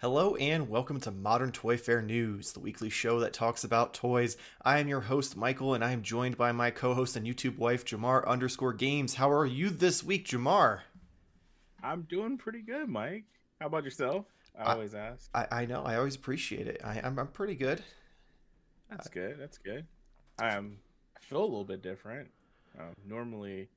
Hello and welcome to Modern Toy Fair News, the weekly show that talks about toys. I am your host, Michael, and I am joined by my co host and YouTube wife, Jamar underscore games. How are you this week, Jamar? I'm doing pretty good, Mike. How about yourself? I, always ask. I, I know, I always appreciate it. I, I'm, I'm pretty good. That's good. That's good. I am. I feel a little bit different. Uh, normally,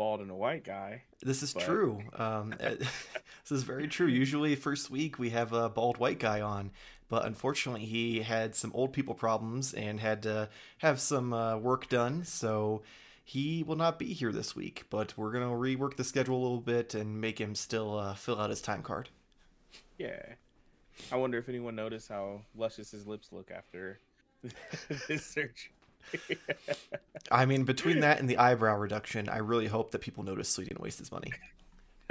bald and a white guy. This is but... true. Um, this is very true. Usually, first week we have a bald white guy on, but unfortunately, he had some old people problems and had to have some uh, work done. So he will not be here this week. But we're gonna rework the schedule a little bit and make him still uh, fill out his time card. Yeah. I wonder if anyone noticed how luscious his lips look after this surgery. I mean, between that and the eyebrow reduction, I really hope that people notice so he didn't waste his money.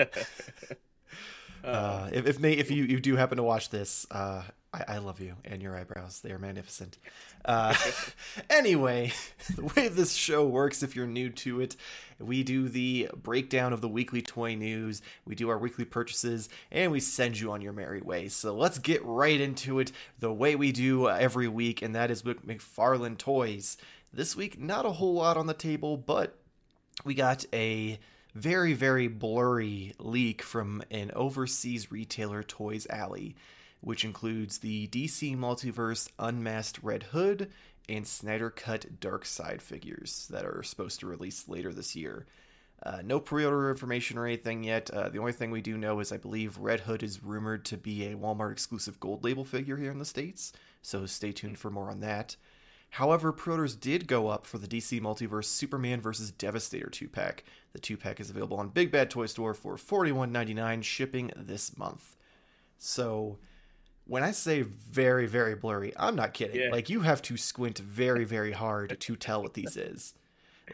uh, if if, Nate, if you, you do happen to watch this, uh, I, I, love you and your eyebrows. They are magnificent. Uh, anyway, the way this show works, if you're new to it, we do the breakdown of the weekly toy news, we do our weekly purchases, and we send you on your merry way. So let's get right into it the way we do every week, and that is with McFarlane Toys. This week, not a whole lot on the table, but we got a very, very blurry leak from an overseas retailer, Toys Alley which includes the DC Multiverse Unmasked Red Hood and Snyder Cut Darkseid figures that are supposed to release later this year. Uh, no pre-order information or anything yet. Uh, the only thing we do know is I believe Red Hood is rumored to be a Walmart exclusive gold label figure here in the states, so stay tuned for more on that. However, pre-orders did go up for the DC Multiverse Superman vs. Devastator 2-pack. The 2-pack is available on Big Bad Toy Store for $41.99, shipping this month. So, when I say very, very blurry, I'm not kidding. Yeah. Like you have to squint very, very hard to tell what these is.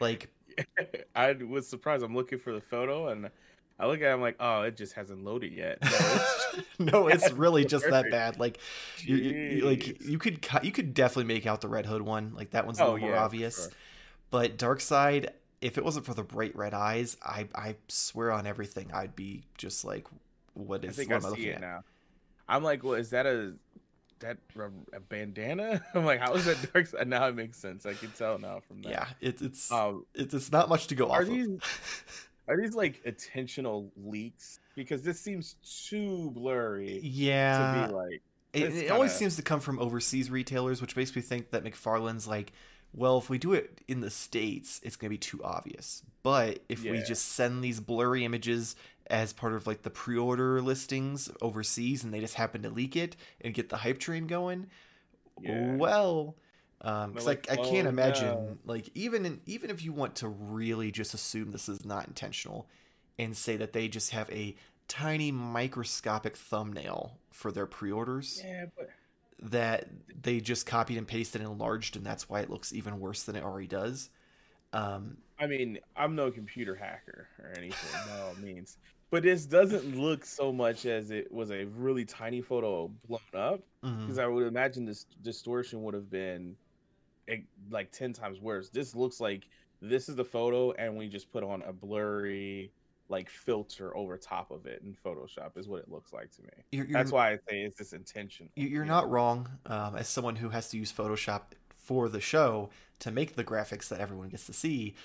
Like I was surprised. I'm looking for the photo and I look at it, I'm like, oh, it just hasn't loaded yet. No, it's, no, it's really just that bad. Like, you, you, like you could you could definitely make out the Red Hood one. Like that one's a oh, little oh, more obvious. Sure. But side, if it wasn't for the bright red eyes, I I swear on everything, I'd be just like, what is? I think I see it at? now. I'm like, well, is that a that a bandana? I'm like, how is that Darkseid? Now it makes sense. I can tell now from that. Yeah, it's it's um, it's, it's not much to go are off these, of. Are these like intentional leaks? Because this seems too blurry. Yeah, to be like. It, it always seems to come from overseas retailers, which makes me think that McFarlane's like, well, if we do it in the states, it's going to be too obvious. But if yeah. we just send these blurry images as part of like the pre-order listings overseas and they just happen to leak it and get the hype train going? Yeah. well um because like, I, I can't oh, imagine like even in, even if you want to really just assume this is not intentional and say that they just have a tiny microscopic thumbnail for their pre-orders yeah but that they just copied and pasted and enlarged and that's why it looks even worse than it already does. Um I mean, I'm no computer hacker or anything by all means, but this doesn't look so much as it was a really tiny photo blown up because mm-hmm. I would imagine this distortion would have been like 10 times worse. This looks like this is the photo and we just put on a blurry like filter over top of it in Photoshop is what it looks like to me. You're, you're, That's why I say it's this intention. You're not know? wrong. Um, as someone who has to use Photoshop for the show to make the graphics that everyone gets to see,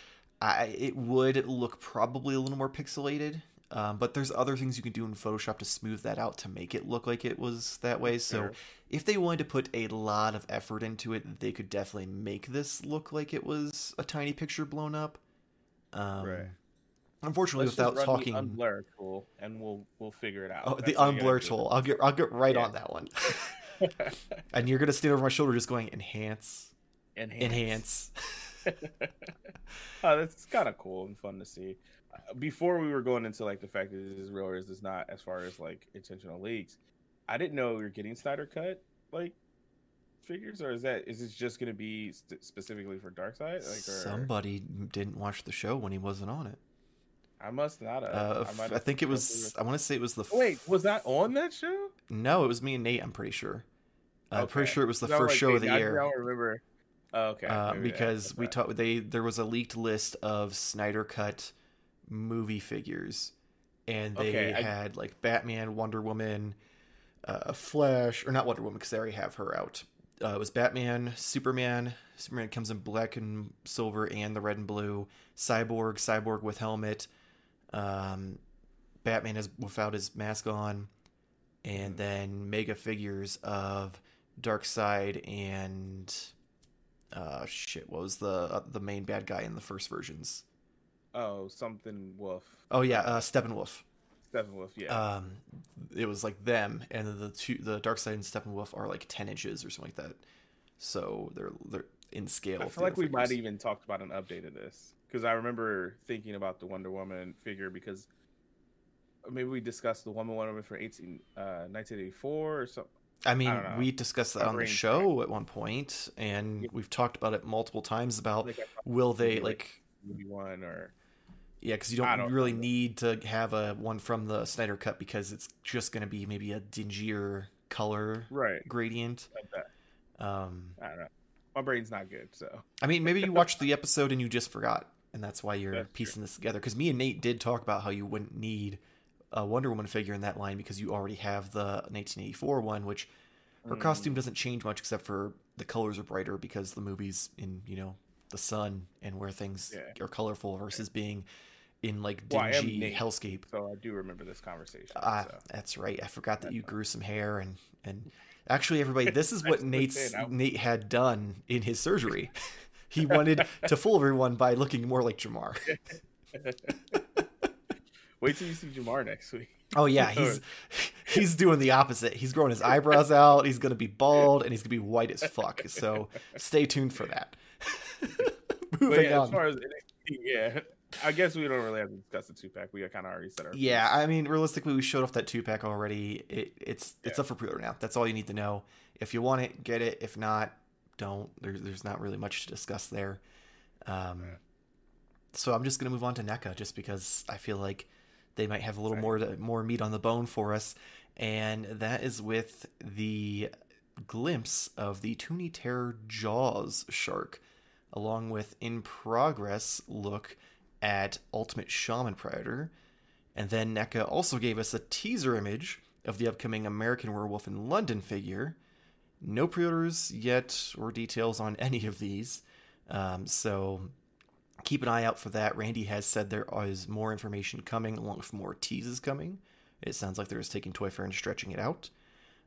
I, it would look probably a little more pixelated um, but there's other things you can do in Photoshop to smooth that out to make it look like it was that way. So sure. if they wanted to put a lot of effort into it, they could definitely make this look like it was a tiny picture blown up. Um, right. Unfortunately, Let's without talking, the unblur tool, and we'll we'll figure it out. Oh, the unblur tool. I'll get I'll get right yeah. on that one. and you're gonna stand over my shoulder, just going enhance, enhance, enhance. oh, that's kind of cool and fun to see before we were going into like the fact that this is real or is this not as far as like intentional leaks i didn't know you're getting snyder cut like figures or is that is this just going to be st- specifically for Darkseid like or... somebody didn't watch the show when he wasn't on it. I must not have. Uh, I, I, think it was i want to say it was the f- wait was that on that show? No it was me and nate i'm pretty sure. I'm pretty sure it was the first like, show of the year. I don't remember. Oh, okay uh, because we talked they there was a leaked list of snyder cut movie figures, and they okay, I... had like Batman, Wonder Woman, uh, Flash, or not Wonder Woman because they already have her out. Uh, it was Batman, Superman. Superman comes in black and silver and the red and blue. Cyborg, Cyborg with helmet. Um, Batman is without his mask on, and then mega figures of Darkseid and uh shit. What was the uh, the main bad guy in the first versions? Oh, something Wolf. Oh yeah, uh, Steppenwolf. Steppenwolf, yeah. Um, it was like them, and the two the Darkseid and Steppenwolf are like ten inches or something like that. So they're they're in scale. I feel like we figures. might even talked about an update of this because I remember thinking about the Wonder Woman figure because maybe we discussed the Wonder Woman for 18, uh, 1984 or something. I mean, I we discussed that on the show track. at one point, and yeah. we've talked about it multiple times about will they like maybe one or yeah, because you don't, don't really need to have a one from the Snyder cut because it's just going to be maybe a dingier color right gradient. Like um, I don't know. My brain's not good, so. I mean, maybe you watched the episode and you just forgot, and that's why you're that's piecing true. this together. Because me and Nate did talk about how you wouldn't need a Wonder Woman figure in that line because you already have the 1984 one, which her mm. costume doesn't change much except for the colors are brighter because the movie's in you know the sun and where things yeah. are colorful versus being in like dingy well, hellscape. So I do remember this conversation. Ah, so. that's right. I forgot that you grew some hair and and actually everybody, this is what Nate's Nate had done in his surgery. he wanted to fool everyone by looking more like Jamar. Wait till you see Jamar next week. Oh yeah, he's he's doing the opposite. He's growing his eyebrows out. He's gonna be bald and he's gonna be white as fuck. So stay tuned for that. Moving yeah, on. As far as yeah, I guess we don't really have to discuss the two pack. We kind of already said our. Yeah, piece. I mean, realistically, we showed off that two pack already. It, it's it's yeah. up for pre-order now. That's all you need to know. If you want it, get it. If not, don't. There's there's not really much to discuss there. Um, yeah. so I'm just gonna move on to NECA just because I feel like they might have a little more to, more meat on the bone for us, and that is with the glimpse of the Toony Terror Jaws shark, along with in progress look at Ultimate Shaman Predator. And then NECA also gave us a teaser image of the upcoming American Werewolf in London figure. No pre orders yet or details on any of these. Um, so keep an eye out for that. Randy has said there is more information coming, along with more teases coming. It sounds like they're just taking Toy Fair and stretching it out.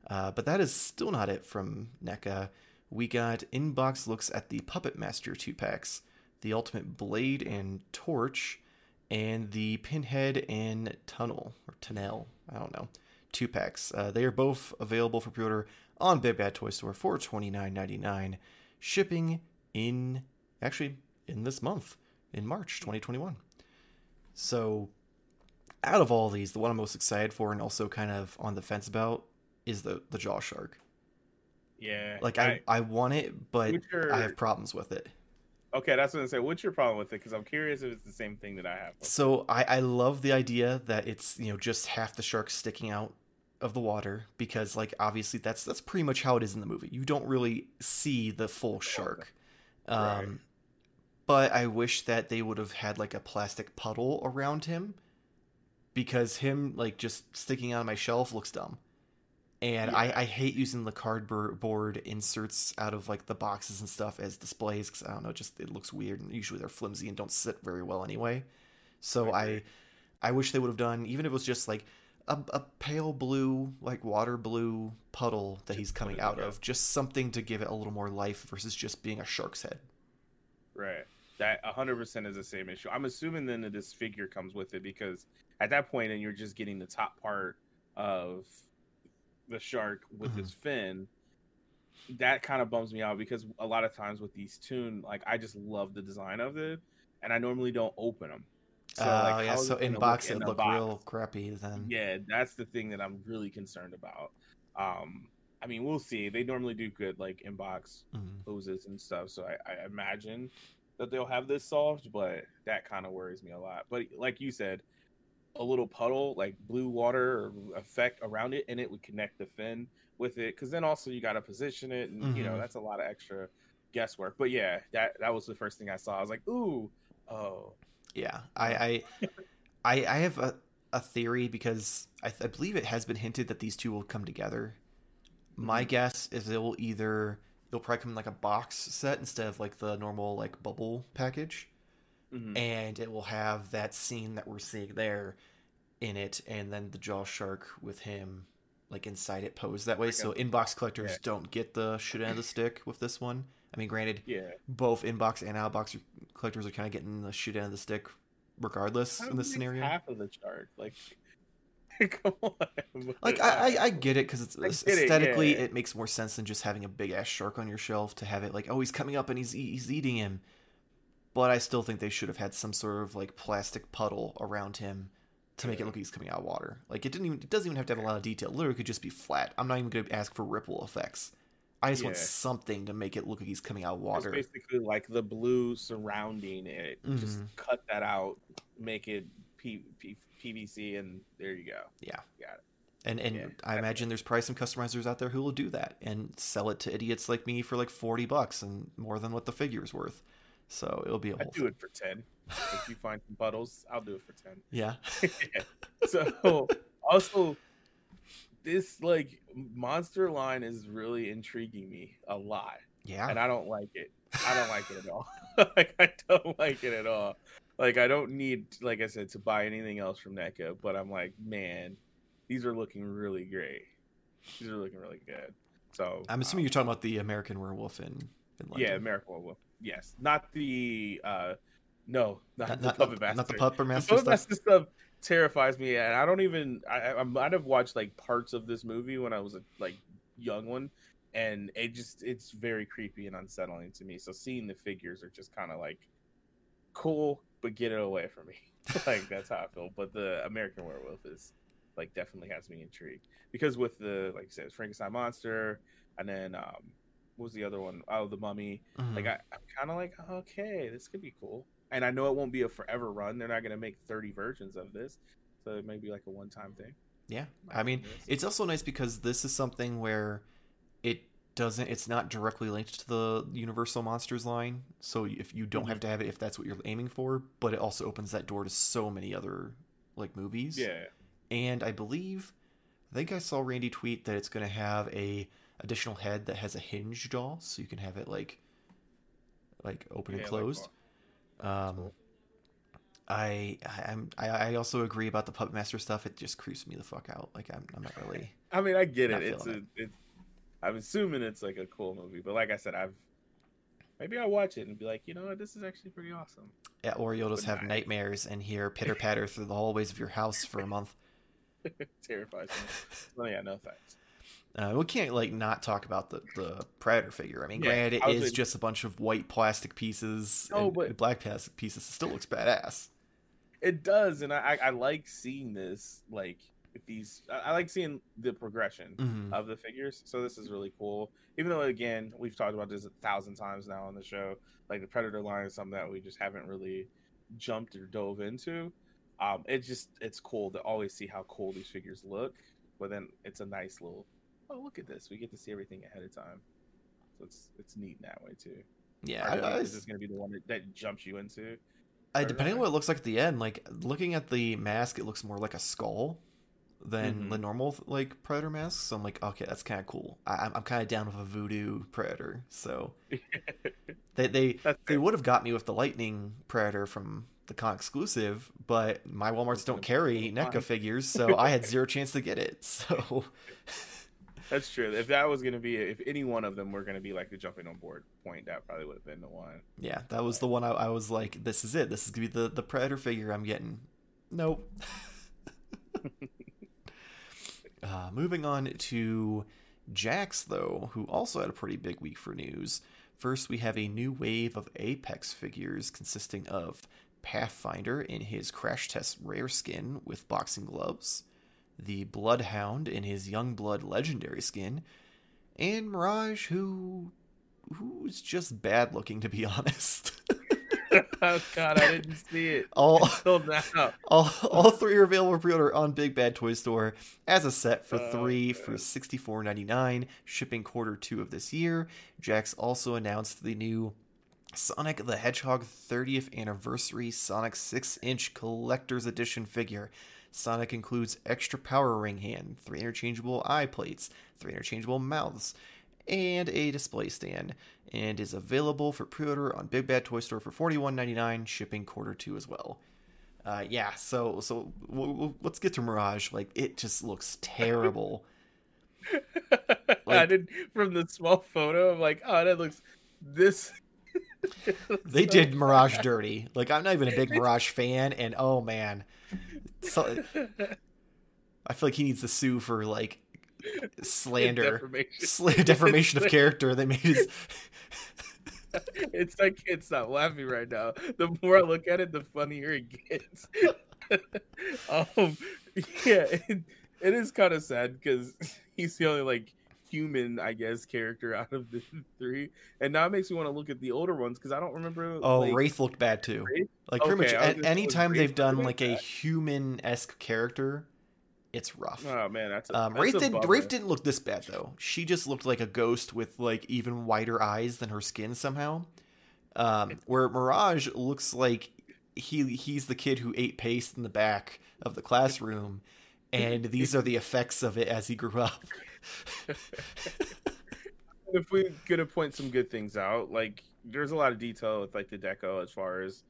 Uh, but that is still not it from NECA. We got inbox looks at the Puppet Master 2 packs the Ultimate Blade and Torch, and the Pinhead and Tunnel, or Tunnel, I don't know, two packs. Uh, they are both available for pre order on Big Bad Toy Store for $29.99, shipping in, actually, in this month, in March 2021. So, out of all these, the one I'm most excited for and also kind of on the fence about is the, the Jaw Shark. Yeah. Like, I, I, I want it, but I have problems with it. Okay, that's what I say. What's your problem with it? Because I'm curious if it's the same thing that I have. So I, I love the idea that it's you know just half the shark sticking out of the water because like obviously that's that's pretty much how it is in the movie. You don't really see the full shark. Um, right. But I wish that they would have had like a plastic puddle around him because him like just sticking out of my shelf looks dumb and yeah. I, I hate using the cardboard inserts out of like the boxes and stuff as displays because I don't know, just it looks weird and usually they're flimsy and don't sit very well anyway. So I, I wish they would have done even if it was just like a, a pale blue, like water blue puddle that he's coming out of, just something to give it a little more life versus just being a shark's head. Right. That 100% is the same issue. I'm assuming then that this figure comes with it because at that point, and you're just getting the top part of the shark with mm-hmm. his fin that kind of bums me out because a lot of times with these tune like i just love the design of it and i normally don't open them so uh, like, yeah so in box it look real crappy then. Yeah that's the thing that i'm really concerned about. Um i mean we'll see. They normally do good like inbox mm-hmm. poses and stuff so I, I imagine that they'll have this solved but that kind of worries me a lot. But like you said a little puddle like blue water effect around it and it would connect the fin with it because then also you got to position it and mm-hmm. you know mm-hmm. that's a lot of extra guesswork but yeah that that was the first thing i saw i was like ooh oh yeah i i I, I have a a theory because I, th- I believe it has been hinted that these two will come together. My mm-hmm. guess is it will either it'll probably come in like a box set instead of like the normal like bubble package, mm-hmm. and it will have that scene that we're seeing there in it, and then the jaw shark with him like inside it posed that way. So inbox collectors yeah. don't get the shit out of the stick with this one. I mean, granted, yeah, both inbox and outbox collectors are kind of getting the shit out of the stick, regardless in this scenario. Half of the chart, like, come on. Like, I, I, I get it because it's aesthetically, it, yeah. it, makes more sense than just having a big ass shark on your shelf to have it like, oh, he's coming up and he's he's eating him. But I still think they should have had some sort of like plastic puddle around him to make it look like he's coming out of water. Like it didn't even it doesn't even have to have a lot of detail. It literally could just be flat. I'm not even going to ask for ripple effects. I just yeah. want something to make it look like he's coming out of water. It's basically like the blue surrounding it. Mm-hmm. Just cut that out, make it P- P- PVC, and there you go. Yeah, got it. And and yeah, I imagine there's probably some customizers out there who will do that and sell it to idiots like me for like forty bucks and more than what the figure is worth. So it'll be a whole. I do it for ten. if you find some puddles, I'll do it for ten. Yeah. yeah. So also, this like monster line is really intriguing me a lot. Yeah. And I don't like it. I don't like it at all. like I don't like it at all. Like I don't need, like I said, to buy anything else from NECA. But I'm like, man, these are looking really great. These are looking really good. So I'm assuming um, you're talking about the American Werewolf in, in London. Yeah, American Werewolf. Yes, not the uh no, not, not the not, puppet master. Not the puppet master. The puppet master stuff terrifies me, and I don't even. I, I might have watched like parts of this movie when I was a like young one, and it just it's very creepy and unsettling to me. So seeing the figures are just kind of like cool, but get it away from me. like that's how I feel. But the American Werewolf is like definitely has me intrigued because with the like I said, Frankenstein monster, and then um, what was the other one? Oh, the Mummy. Mm-hmm. Like I, I'm kind of like okay, this could be cool and I know it won't be a forever run. They're not going to make 30 versions of this, so it may be like a one-time thing. Yeah, I mean, it's also nice because this is something where it doesn't. It's not directly linked to the Universal Monsters line, so if you don't mm-hmm. have to have it if that's what you're aiming for, but it also opens that door to so many other like movies. Yeah, and I believe, I think I saw Randy tweet that it's going to have a additional head that has a hinge jaw, so you can have it like like open yeah, and closed. Like um, I I'm I I also agree about the puppet master stuff. It just creeps me the fuck out. Like I'm I'm not really. I mean, I get it. It's a it. it's. I'm assuming it's like a cool movie, but like I said, I've maybe I'll watch it and be like, you know what, this is actually pretty awesome. Yeah, or you'll just but have night. nightmares and hear pitter patter through the hallways of your house for a month. Terrifies me. Well, yeah, no thanks. Uh, we can't like not talk about the the predator figure. I mean, yeah, granted, it is just a bunch of white plastic pieces. Oh, but black plastic pieces. It still looks badass. It does, and I I like seeing this. Like these, I like seeing the progression mm-hmm. of the figures. So this is really cool. Even though, again, we've talked about this a thousand times now on the show. Like the predator line is something that we just haven't really jumped or dove into. Um, it just it's cool to always see how cool these figures look. But then it's a nice little oh look at this, we get to see everything ahead of time. So it's it's neat in that way too. Yeah, I, I, is this going to be the one that, that jumps you into? I, depending on what it looks like at the end, like looking at the mask, it looks more like a skull than mm-hmm. the normal like predator mask. So I'm like, okay, that's kind of cool. I, am kind of down with a voodoo predator. So they they they would have got me with the lightning predator from the con exclusive, but my WalMarts don't carry NECA figures, so I had zero chance to get it. So that's true. If that was gonna be, if any one of them were gonna be like the jumping on board point, that probably would have been the one. Yeah, that was the one I, I was like, this is it. This is gonna be the the predator figure I'm getting. Nope. uh, moving on to Jakks, though, who also had a pretty big week for news. First, we have a new wave of Apex figures consisting of Pathfinder in his crash test rare skin with boxing gloves the Bloodhound in his Youngblood legendary skin, and Mirage, who who's just bad looking to be honest. oh god, I didn't see it all, all, all three are available for pre-order on Big Bad Toy Store as a set for oh, three for sixty four ninety nine, shipping quarter two of this year. Jakks also announced the new Sonic the Hedgehog 30th anniversary Sonic 6 inch collector's edition figure Sonic includes extra power ring hand, three interchangeable eye plates, three interchangeable mouths, and a display stand, and is available for pre-order on Big Bad Toy Store for $41.99, shipping quarter two as well. Uh, yeah, so so w- w- let's get to Mirage. Like it just looks terrible. Like, I did from the small photo. I'm like, oh, that looks this. they so did Mirage dirty. Like I'm not even a big Mirage fan, and oh man, so, I feel like he needs to sue for like slander, defamation, sl- defamation of character. They made his. it's like can't stop laughing right now. The more I look at it, the funnier it gets. um, yeah, it, it is kind of sad because he's the only like human, I guess, character out of the three. And now it makes me want to look at the older ones because I don't remember. Oh, like, Wraith looked bad too. Wraith? Like pretty okay, much anytime they've done like a human esque character, it's rough. Oh man, that's a, um, that's Wraith didn't Wraith didn't look this bad though. She just looked like a ghost with like even whiter eyes than her skin somehow. Um, where Mirage looks like he he's the kid who ate paste in the back of the classroom, and these are the effects of it as he grew up. if we're gonna point some good things out, like there's a lot of detail with like the deco as far as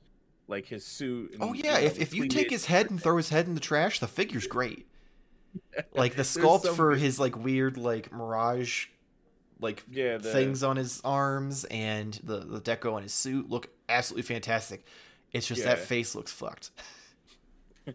like his suit. And, oh yeah, you know, if if you take his head and throw his head in the trash, the figure's great. like the sculpt for his like weird like mirage like yeah, the... things on his arms and the the deco on his suit look absolutely fantastic. It's just yeah. that face looks fucked.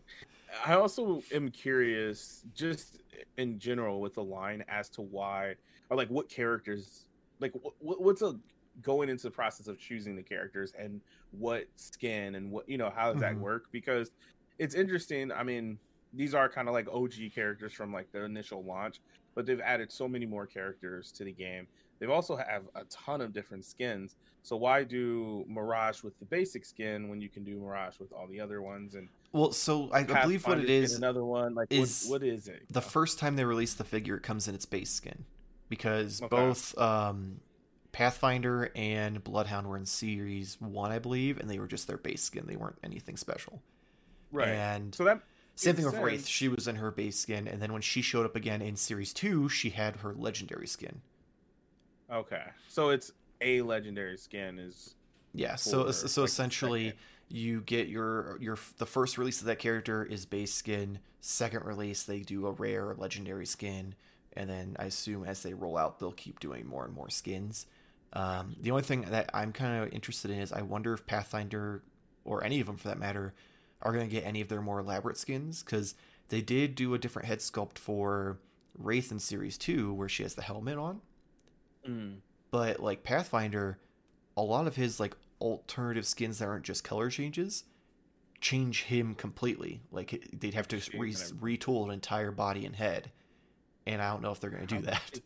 I also am curious, just in general, with the line as to why, or like what characters, like what, what's a going into the process of choosing the characters and what skin and what you know how does that mm-hmm. work? Because it's interesting. I mean, these are kind of like OG characters from like the initial launch, but they've added so many more characters to the game. They've also have a ton of different skins. So why do Mirage with the basic skin when you can do Mirage with all the other ones? And well, so I believe what it is another one like is what, what is it? The first time they release the figure, it comes in its base skin because okay. both um, Pathfinder and Bloodhound were in Series One, I believe, and they were just their base skin. They weren't anything special. Right. And so that same thing with. Wraith. She was in her base skin, and then when she showed up again in Series Two, she had her legendary skin. Okay, so it's a legendary skin is. Yeah. So so essentially, you get your your the first release of that character is base skin. Second release, they do a rare legendary skin, and then I assume as they roll out, they'll keep doing more and more skins. Um, the only thing that I'm kind of interested in is I wonder if Pathfinder or any of them for that matter are going to get any of their more elaborate skins because they did do a different head sculpt for Wraith in Series 2 where she has the helmet on. Mm. But like Pathfinder, a lot of his like alternative skins that aren't just color changes change him completely. Like they'd have to re- retool an entire body and head. And I don't know if they're going to do that.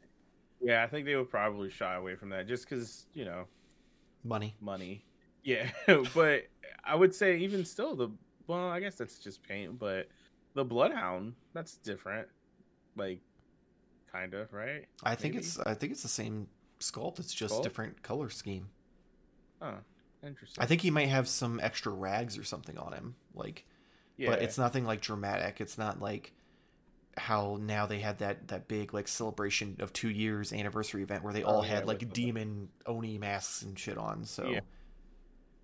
Yeah, I think they would probably shy away from that just because, you know, money. Money. Yeah, but I would say even still the well, I guess that's just paint, but the Bloodhound that's different, like kind of right. I think Maybe? it's I think it's the same sculpt. It's just sculpt? different color scheme. Oh, interesting. I think he might have some extra rags or something on him, like, yeah. but it's nothing like dramatic. It's not like how now they had that that big like celebration of two years anniversary event where they oh, all oh, had like demon oni masks and shit on. So yeah.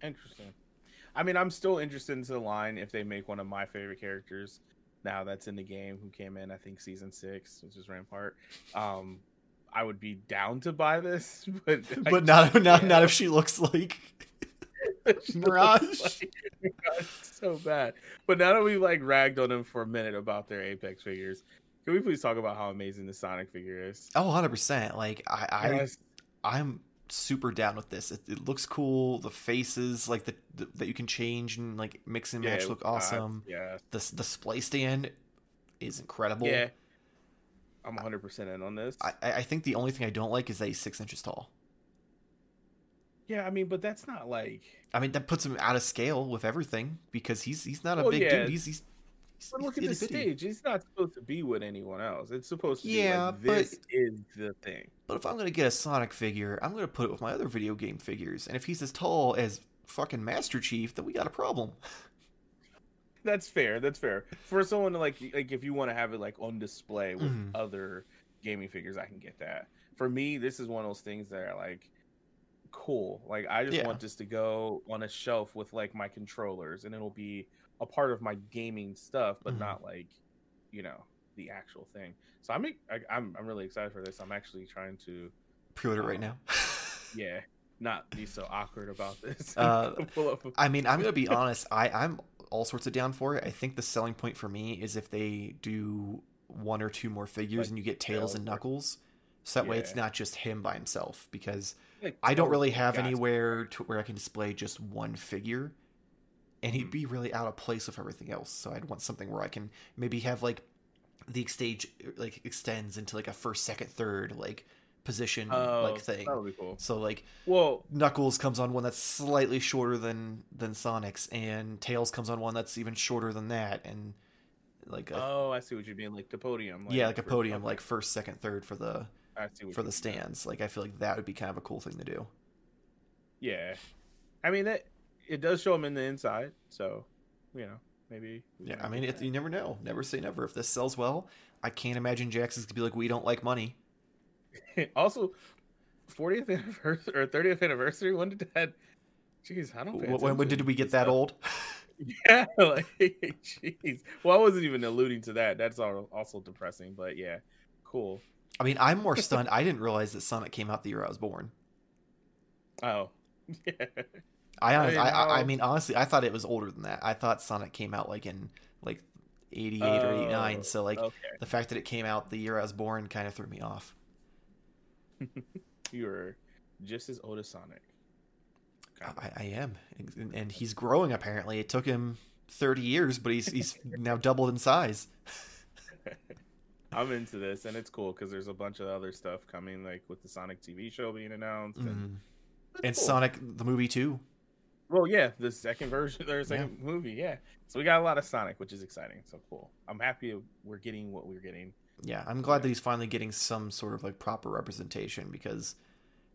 interesting. I mean, I'm still interested into the line if they make one of my favorite characters now that's in the game who came in, I think season six, which is Rampart. Um, I would be down to buy this, but but not not not if she looks like Mirage. Like, so bad. But now that we like ragged on them for a minute about their Apex figures, can we please talk about how amazing the Sonic figure is? Oh, 100 percent. Like I, I yes. I'm super down with this. It, it, looks cool. The faces, like the, the, that you can change and like mix and match, yeah, look awesome. Uh, yeah. The the display stand is incredible. Yeah. I'm 100 percent in on this. I I think the only thing I don't like is that he's six inches tall. Yeah, I mean, but that's not like. I mean, that puts him out of scale with everything because he's he's not a well, big yeah. dude. He's he's but look at the stage. It's not supposed to be with anyone else. It's supposed to yeah, be like this but, is the thing. But if I'm gonna get a Sonic figure, I'm gonna put it with my other video game figures. And if he's as tall as fucking Master Chief, then we got a problem. that's fair. That's fair for someone to like like if you want to have it like on display with Mhm. other gaming figures, I can get that. For me, this is one of those things that are like cool. Like I just Yeah. want this to go on a shelf with like my controllers, and it'll be a part of my gaming stuff, but Mhm. not like you know the actual thing. So I'm I, I'm I'm really excited for this. I'm actually trying to Pre-order right Um, now. yeah not be so awkward about this. Uh, Pull up a- I mean, I'm gonna be honest. I I'm all sorts of down for it. I think the selling point for me is if they do one or two more figures Like and you get Tails Tails and Knuckles, so that way it's not just him by himself. Because like, I don't really have anywhere to where I can display just one figure, and he'd Mhm. be really out of place with everything else. So I'd want something where I can maybe have like the stage like extends into like a first, second, third like position Oh, like thing. That would be cool. So like Well, Knuckles comes on one that's slightly shorter than than Sonic's, and Tails comes on one that's even shorter than that, and like a, oh, I see what you mean, like the podium. yeah, like a podium, like first, second, third for the I see what for the mean. stands. Like I feel like that would be kind of a cool thing to do. Yeah, I mean that it does show them in the inside, so you know maybe. Yeah, I mean, it, you never know. Never say never. If this sells well, I can't imagine Jakks is gonna be like, we don't like money. also, 40th anniversary or 30th anniversary. When did that? Jeez, I don't. When, when did we get that old? Yeah, like jeez. Well, I wasn't even alluding to that. That's al- also depressing, but yeah, cool. I mean, I'm more stunned. I didn't realize that Sonic came out the year I was born. Oh, yeah. I I, I, I mean, honestly, I thought it was older than that. I thought Sonic came out like in like 88 or 89. Oh, So like okay. the fact that it came out the year I was born kind of threw me off. You're just as old as Sonic. I, I am, and, and he's growing. Apparently, it took him 30 years, but he's he's now doubled in size. I'm into this, and it's cool because there's a bunch of other stuff coming, like with the Sonic TV show being announced. And, Mhm. it's And cool. Sonic the movie too. Well, yeah, the second version or second movie, yeah. So we got a lot of Sonic, which is exciting. So cool. I'm happy we're getting what we're getting. Yeah, I'm glad that he's finally getting some sort of like proper representation because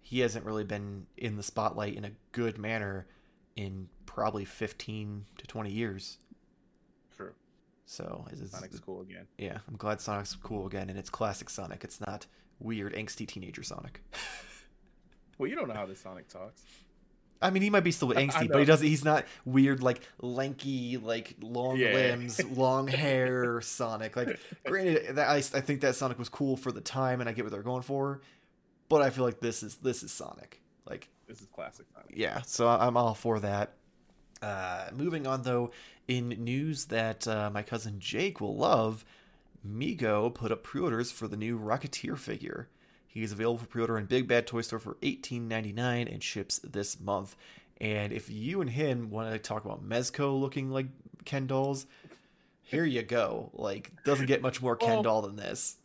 he hasn't really been in the spotlight in a good manner in probably 15 to 20 years. True. So it's- Sonic's cool again. yeah, I'm glad Sonic's cool again, and it's classic Sonic. It's not weird, angsty teenager Sonic. Well, you don't know how the Sonic talks. I mean, he might be still angsty, but he doesn't. He's not weird, like lanky, like long Yeah. limbs, long hair Sonic. Like, granted, that I, I think that Sonic was cool for the time, and I get what they're going for. But I feel like this is this is Sonic. Like, This is classic Sonic. yeah, so I'm all for that. Uh, moving on though, in news that uh, my cousin Jake will love, Mego put up pre-orders for the new Rocketeer figure. He's available for pre-order in Big Bad Toy Store for $18.99 and ships this month. And if you and him want to talk about Mezco looking like Ken dolls, here you go. Like, doesn't get much more Ken Well, doll than this.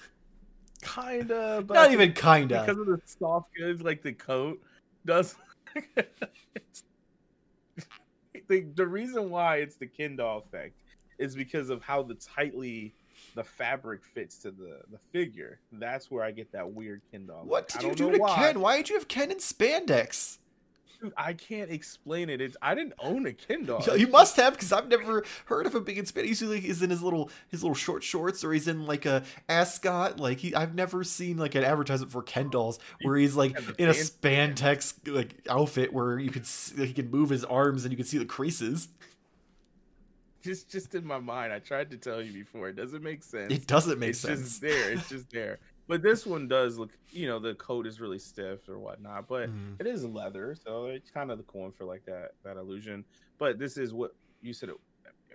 Kinda, but Not even kinda. because of the soft goods, like the coat does. the the reason why it's the Kindle effect is because of how the tightly the fabric fits to the the figure. That's where I get that weird Kindle. What I did you do to why. Ken? Why did you have Ken in spandex? Dude, I can't explain it. It's I didn't own a Kindle. Yeah, You must have because I've never heard of him being in Spanish. Usually he's in his little his little short shorts or he's in like a ascot. Like he, I've never seen like an advertisement for Ken dolls where he's like in a spandex like outfit where you could see, he can move his arms and you can see the creases. Just just in my mind. I tried to tell you before. It doesn't make sense. It doesn't make it's sense. It's just there. It's just there. But this one does look, you know, the coat is really stiff or whatnot. But Mhm. it is leather, so it's kind of the cool for like that that illusion. But this is what you said it,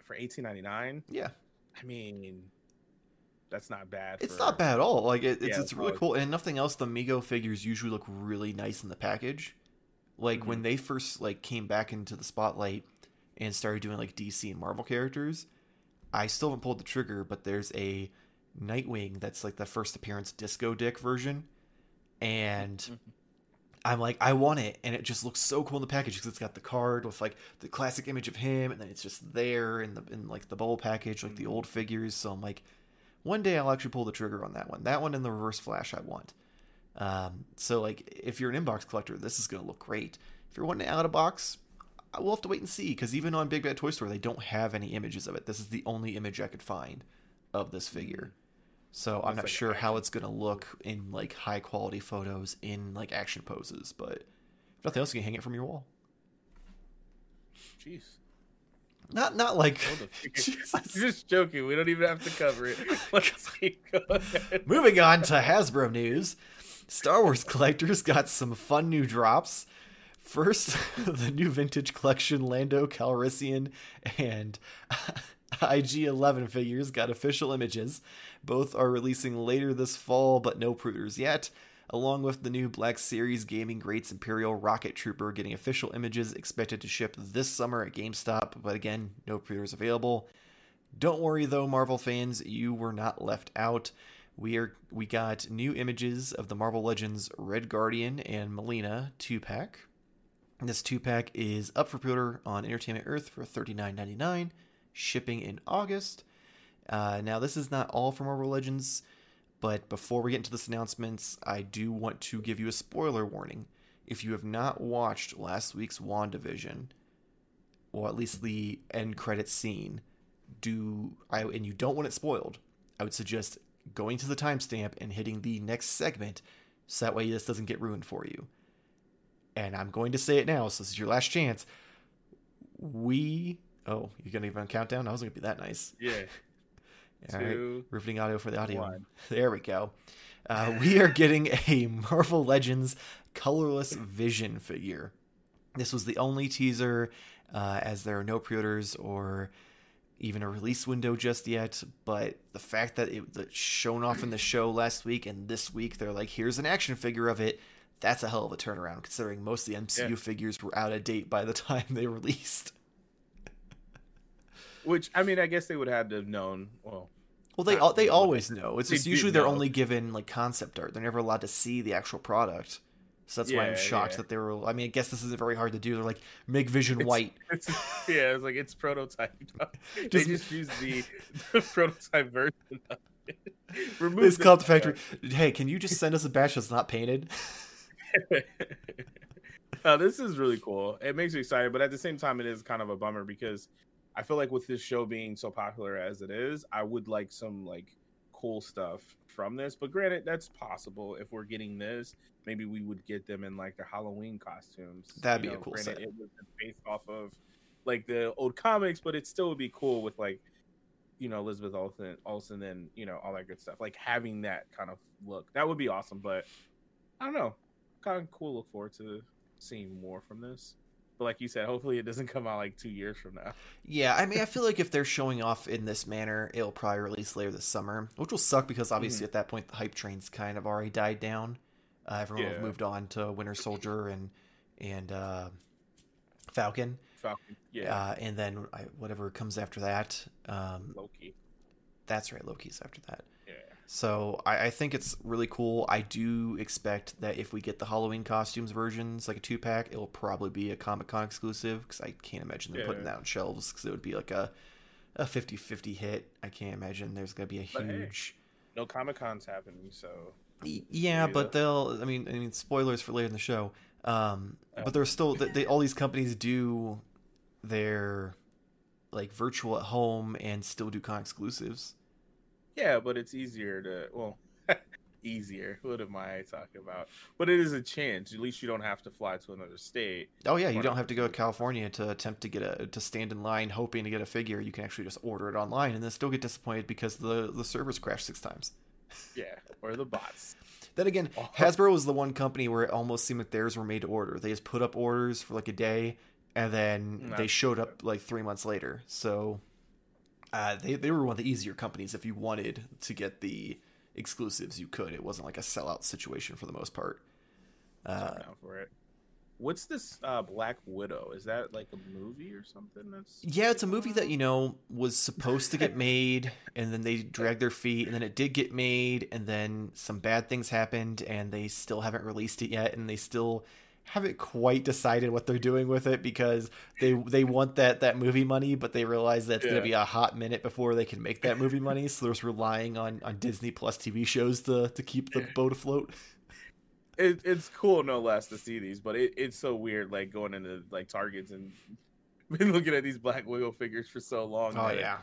for eighteen ninety nine. Yeah, I mean, that's not bad. it's not bad at all. Like it, it's Yeah, it's really cool. And nothing else, the Mego figures usually look really nice in the package. Like when Mhm. they first like came back into the spotlight and started doing like DC and Marvel characters, I still haven't pulled the trigger, but there's a Nightwing that's like the first appearance Disco Dick version, and Mhm. I'm like, I want it, and it just looks so cool in the package because it's got the card with like the classic image of him, and then it's just there in the in like the bubble package, like the Mhm. old figures. So I'm like, one day I'll actually pull the trigger on that one. That one in the reverse flash I want. Um, so like, if you're an inbox collector, this is gonna look great. If you're wanting out of box, we'll have to wait and see because even on Big Bad Toy Store, they don't have any images of it. This is the only image I could find of this figure. So I'm not like sure how it's gonna look in like high quality photos in like action poses, but if nothing else, you can hang it from your wall. Jeez. Not not like just joking. We don't even have to cover it. Let's keep going. Moving on to Hasbro news. Star Wars collectors got some fun new drops. First, the new vintage collection Lando Calrissian and IG-11 figures got official images. Both are releasing later this fall, but no pruters yet. Along with the new Black Series Gaming Greats Imperial Rocket Trooper getting official images expected to ship this summer at GameStop, but again, no pruters available. Don't worry though, Marvel fans, you were not left out. We are we got new images of the Marvel Legends Red Guardian and Melina two pack. This two pack is up for pre-order on Entertainment Earth for $39.99, shipping in August. Uh, now, this is not all for Marvel Legends, but before we get into this announcements, I do want to give you a spoiler warning. If you have not watched last week's WandaVision, or at least the end credit scene, do I and you don't want it spoiled, I would suggest going to the timestamp and hitting the next segment so that way this doesn't get ruined for you. And I'm going to say it now, so this is your last chance. We oh, you're gonna even countdown? I was gonna be that nice. Yeah. All Two, right. Riveting audio for the audio. One. There we go. Uh, we are getting a Marvel Legends colorless Vision figure. This was the only teaser, uh, as there are no pre-orders or even a release window just yet. But the fact that it was shown off in the show last week and this week they're like, here's an action figure of it. That's a hell of a turnaround, considering most of the MCU yeah. figures were out of date by the time they released. Which I mean, I guess they would have to have known. Well, well, they they always know. It's just usually they're only given like concept art. They're never allowed to see the actual product. So that's yeah, why I'm shocked yeah. that they were. I mean, I guess this isn't very hard to do. They're like make Vision it's, white. It's, yeah, it's like it's prototype. just, they just use the, the prototype version. Of it. Remove this called the factory. Hey, can you just send us a batch that's not painted? uh, this is really cool. It makes me excited, but at the same time, it is kind of a bummer because I feel like with this show being so popular as it is, I would like some like cool stuff from this. But granted, that's possible. If we're getting this, maybe we would get them in like their Halloween costumes. That'd you be know, a cool granted, set. It was based off of like the old comics, but it still would be cool with like you know Elizabeth Olsen, Olsen, and you know all that good stuff. Like having that kind of look, that would be awesome. But I don't know, kind of cool. Look forward to seeing more from this. But like you said, hopefully it doesn't come out like two years from now. Yeah, I mean, I feel like if they're showing off in this manner, it'll probably release later this summer, which will suck because obviously mm-hmm. at that point the hype train's kind of already died down. Uh, everyone yeah. moved on to Winter Soldier and and uh, Falcon. Falcon, yeah. Uh, and then I, whatever comes after that. Um, Loki. That's right, Loki's after that. So I, I, think it's really cool. I do expect that if we get the Halloween costumes versions, like a two pack, it'll probably be a Comic Con exclusive because I can't imagine them yeah. putting that on shelves because it would be like a a 50-50 hit. I can't imagine there's gonna be a but huge. Hey, no Comic Cons happening, so. Yeah, but they'll. I mean, I mean, spoilers for later in the show. Um, oh. but there's still they, all these companies do their like virtual at home and still do con exclusives. Yeah, but it's easier to well, easier. What am I talking about? But it is a chance. At least you don't have to fly to another state. Oh yeah, you don't have to go to California to attempt to get a to stand in line hoping to get a figure. You can actually just order it online and then still get disappointed because the the servers crashed six times. Yeah, or the bots. then again, oh. Hasbro was the one company where it almost seemed like theirs were made to order. They just put up orders for like a day and then they showed up like three months later. So uh, they they were one of the easier companies if you wanted to get the exclusives, you could. It wasn't like a sellout situation for the most part. Uh, for it. What's this uh, Black Widow? Is that like a movie or something? That's yeah, it's a movie that you know was supposed to get made, and then they dragged their feet, and then it did get made, and then some bad things happened, and they still haven't released it yet, and they still haven't quite decided what they're doing with it because they they want that that movie money, but they realize that it's yeah. gonna be a hot minute before they can make that movie money. So they're just relying on on Disney Plus TV shows to to keep the boat afloat. it, it's cool no less to see these, but it, it's so weird like going into like Targets and been looking at these Black Widow figures for so long. Oh yeah.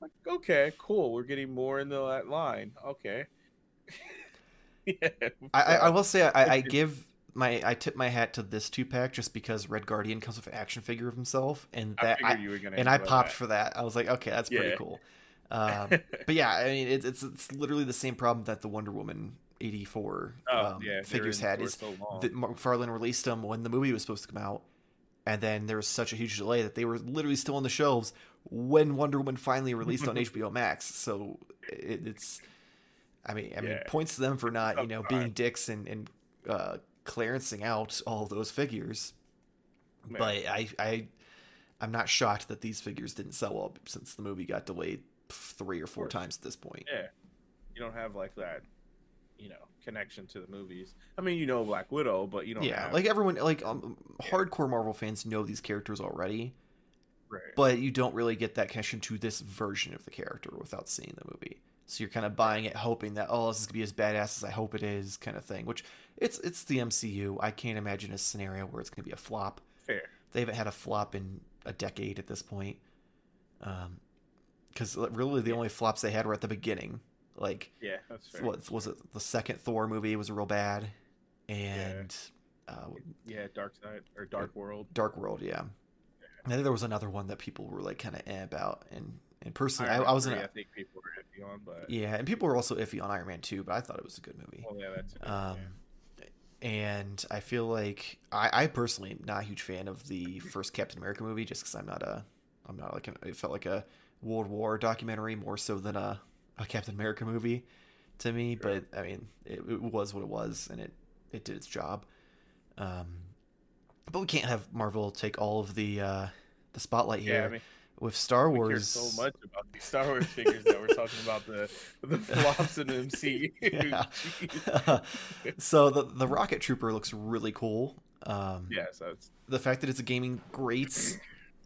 Like, okay, cool. We're getting more into that uh, line. Okay. yeah. I, I, I will say I, I give my I tip my hat to this two pack just because Red Guardian comes with an action figure of himself, and that I, and I popped that. for that. I was like, okay, that's pretty cool. Um, but yeah, I mean, it's, it's it's literally the same problem that the Wonder Woman eighty four Oh, um, yeah, figures had is so that McFarlane released them when the movie was supposed to come out, and then there was such a huge delay that they were literally still on the shelves when Wonder Woman finally released on HBO Max. So it, it's, I mean, I mean, Yeah. points to them for not you know being dicks and and uh, clearancing out all those figures. Man. But I I I'm not shocked that these figures didn't sell well since the movie got delayed three or four times at this point. Yeah. You don't have like that, you know, connection to the movies. I mean, you know Black Widow, but you don't yeah, have like everyone, like um, Yeah. hardcore Marvel fans know these characters already, right. but you don't really get that connection to this version of the character without seeing the movie. So you're kind of buying it, hoping that oh, this is gonna be as badass as I hope it is, kind of thing. Which it's it's the MCU. I can't imagine a scenario where it's gonna be a flop. fair. They haven't had a flop in a decade at this point. Um, because really the only flops they had were at the beginning. Like Yeah, that's fair. what was it? The second Thor movie was real bad, and uh, Yeah, Dark Side or Dark World. Dark World, yeah. And then there was another one that people were like kind of eh about, and and personally, I, I was Man in 3, a, I think people were iffy on, but yeah, and people were also iffy on Iron Man two, but I thought it was a good movie. well, yeah, that's Um, and I feel like I, I personally am not a huge fan of the first Captain America movie, just because I'm not a, I'm not like an, it felt like a World War documentary more so than a, a Captain America movie to me. Sure. But I mean, it, it was what it was, and it it did its job. Um, but we can't have Marvel take all of the uh, the spotlight yeah. here I mean, with Star we care Wars. so much about these Star Wars figures that we're talking about the the flops in MCU. Yeah. So the the Rocket Trooper looks really cool. Um, yeah, so the fact that it's a gaming greats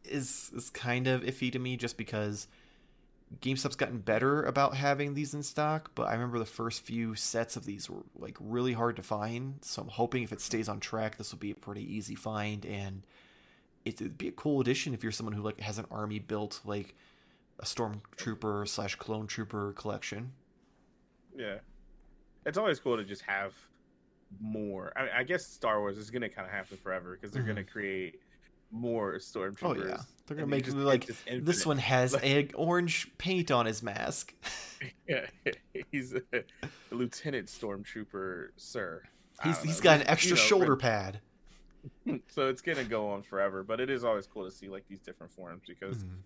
is is kind of iffy to me just because GameStop's gotten better about having these in stock, but I remember the first few sets of these were like really hard to find. So I'm hoping if it stays on track, this will be a pretty easy find and it would be a cool addition if you're someone who like has an army built like a stormtrooper slash clone trooper collection. yeah. It's always cool to just have more. I, mean, I guess Star Wars is gonna kind of happen forever because they're gonna create more stormtroopers. Mm-hmm. Oh yeah, they're gonna make just- like this one has Like- a orange paint on his mask. Yeah, he's a, lieutenant stormtrooper, sir. He's he's know, got an extra you know, shoulder pad. so it's gonna go on forever. But it is always cool to see like these different forms because Mhm.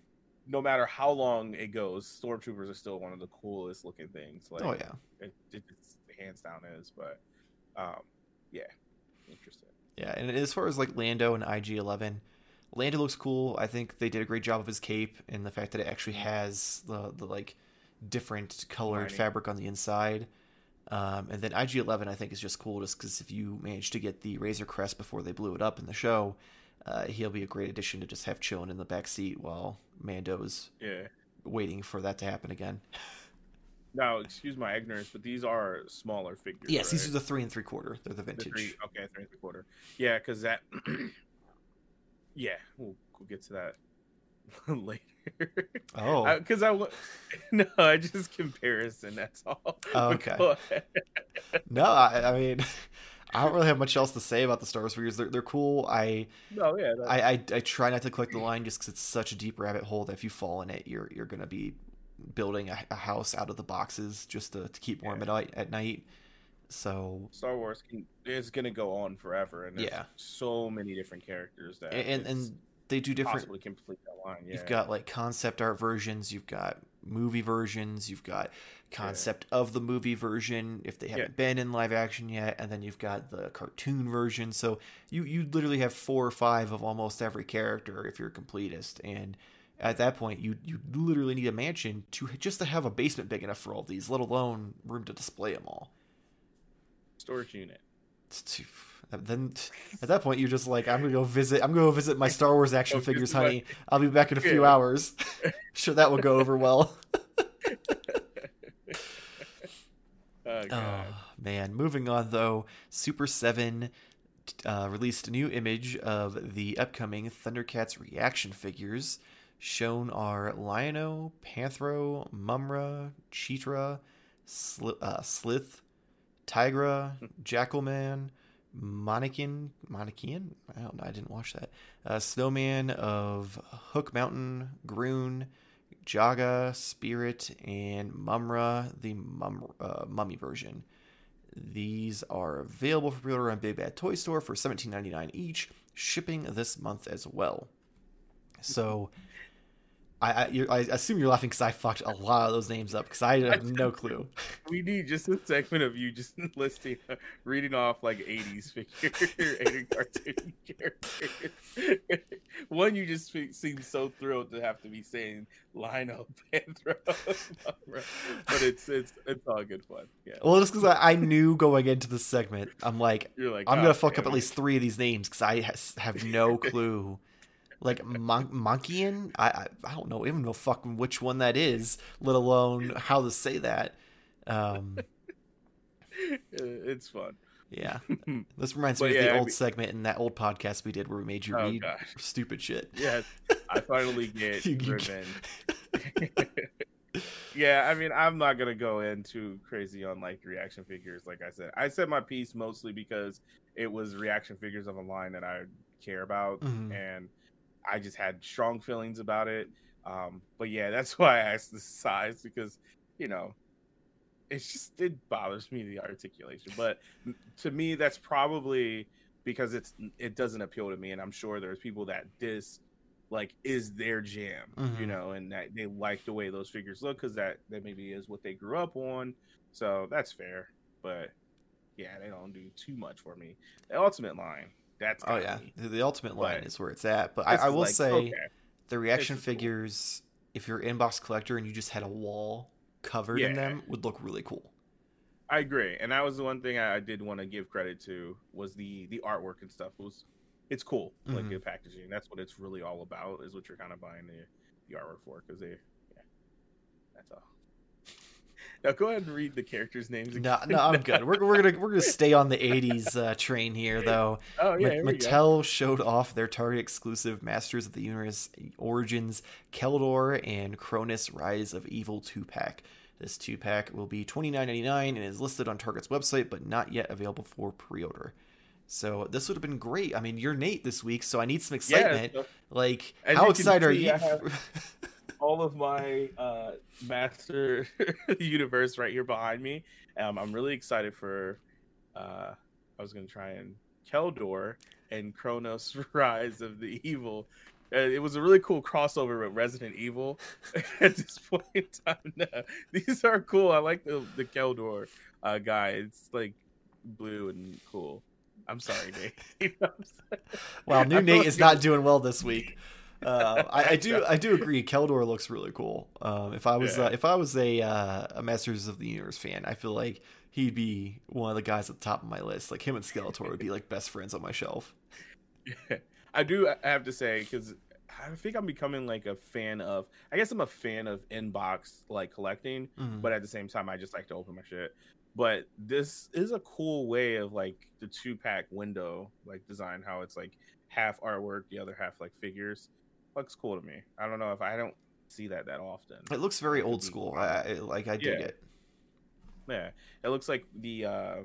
no matter how long it goes, stormtroopers are still one of the coolest looking things. Like, Oh yeah, it, it, it's hands down is. But um, yeah, interesting. yeah. And as far as like Lando and IG Eleven, Lando looks cool. I think they did a great job of his cape and the fact that it actually has the the like different colored Lining. fabric on the inside. Um, and then IG Eleven, I think, is just cool just because if you manage to get the Razor Crest before they blew it up in the show, uh, he'll be a great addition to just have chilling in the back seat while Mando's Yeah. waiting for that to happen again. Now, excuse my ignorance, but these are smaller figures. Yes, these are the three and three quarter. They're the The vintage. three, okay, three and three quarter. Yeah, because that. yeah, we'll, we'll get to that later. Oh, because I no, I just comparison. That's all. Oh, okay. no, I, I mean, I don't really have much else to say about the Star Wars figures. They're, they're cool. I, No, yeah, I, I, I try not to click the line just because it's such a deep rabbit hole that if you fall in it, you're you're gonna be building a, a house out of the boxes just to, to keep warm Yeah. at night. At night. So Star Wars can, is gonna go on forever, and there's Yeah. so many different characters that and and they do different. possibly complete that line. Yeah. You've got like concept art versions, you've got movie versions, you've got concept of the movie version if they haven't been in live action yet, and then you've got the cartoon version. So you you literally have four or five of almost every character if you're a completist, and at that point you you literally need a mansion to just to have a basement big enough for all these, let alone room to display them all. storage unit. It's too, then at that point you're just like I'm gonna go visit I'm gonna go visit my Star Wars action figures, honey. I'll be back in a few hours. sure that will go over well. Oh, God. Oh man. Moving on though, Super Seven uh, released a new image of the upcoming Thundercats reaction figures. Shown are Lion-O, Panthro, Mumm-Ra, Cheetara, Sli- uh, Slith, Tygra, Jackalman, Mannequin, Mannequin? I don't know. I didn't watch that. Uh, Snowman of Hook Mountain, Grune, Jaga, Spirit, and Mumm-Ra, the Mum, uh, mummy version. These are available for pre-order on Big Bad Toy Store for $17.99 each, shipping this month as well. So I I, I assume you're laughing because I fucked a lot of those names up because I have no clue. We need just a segment of you just listing, uh, reading off like '80s figure, '80s cartoon characters. One, you just seem so thrilled to have to be saying Lion-O Panthro, but it's it's it's all good fun. Yeah. Well, just because I, I, knew going into the segment, I'm like, you're like, I'm oh, gonna fuck up at least three of these names because I have no clue like Mon- Monkian. I, I, I don't know even know fucking which one that is, let alone how to say that. Um, it's fun. Yeah, this reminds me of yeah, the old mean, segment in that old podcast we did where we made you oh, read gosh. stupid shit. Yes, I finally get revenge. yeah, I mean, I'm not gonna go into crazy on like reaction figures. Like I said, I said my piece mostly because it was reaction figures of a line that I care about, mm-hmm. and I just had strong feelings about it. Um, but yeah, that's why I asked the size because you know it's just it bothers me the articulation. But to me, that's probably because it's it doesn't appeal to me, and I'm sure there's people that this like is their jam, mm-hmm. you know, and that they like the way those figures look because that that maybe is what they grew up on. So that's fair, but yeah, they don't do too much for me. The ultimate line, that's oh yeah, the, the, ultimate line is where it's at. But I, I, will like, say, okay. the reaction figures, cool. if you're an inbox collector and you just had a wall covered yeah. in them, would look really cool. I agree, and that was the one thing I did want to give credit to was the the artwork and stuff. It was it's cool, mm-hmm. like the packaging. That's what it's really all about. Is what you're kind of buying the the artwork for because they, yeah, that's all. Now go ahead and read the characters' names. Again. No, no, I'm good. We're, we're gonna we're gonna stay on the '80s uh, train here, though. Oh yeah, Ma- Mattel showed off their Target exclusive Masters of the Universe Origins Keldor and Kronis Rise of Evil two pack. This two pack will be $29.99 and is listed on Target's website, but not yet available for pre-order. So this would have been great. I mean, you're Nate this week, so I need some excitement. Yeah, so, like, how excited are you? All of my uh, Master Universe right here behind me. Um, I'm really excited for. Uh, I was gonna try and Keldor and Kronis Rise of the Evil. Uh, it was a really cool crossover with Resident Evil. At this point in time, no, these are cool. I like the the Keldor uh, guy. It's like blue and cool. I'm sorry, Nate. well, new Nate is not doing well this week uh, I, I, do I do agree. Keldor looks really cool. Um, if I was yeah. uh, if I was a uh, a Masters of the Universe fan, I feel like he'd be one of the guys at the top of my list. Like him and Skeletor would be like best friends on my shelf. Yeah. I do have to say because I think I'm becoming like a fan of. I guess I'm a fan of inbox like collecting, mm-hmm. but at the same time, I just like to open my shit. But this is a cool way of like the two pack window like design, how it's like half artwork, the other half like figures looks cool to me. I don't know if I don't see that that often. It looks very old school. I, like I dig yeah. it. Yeah, it looks like the uh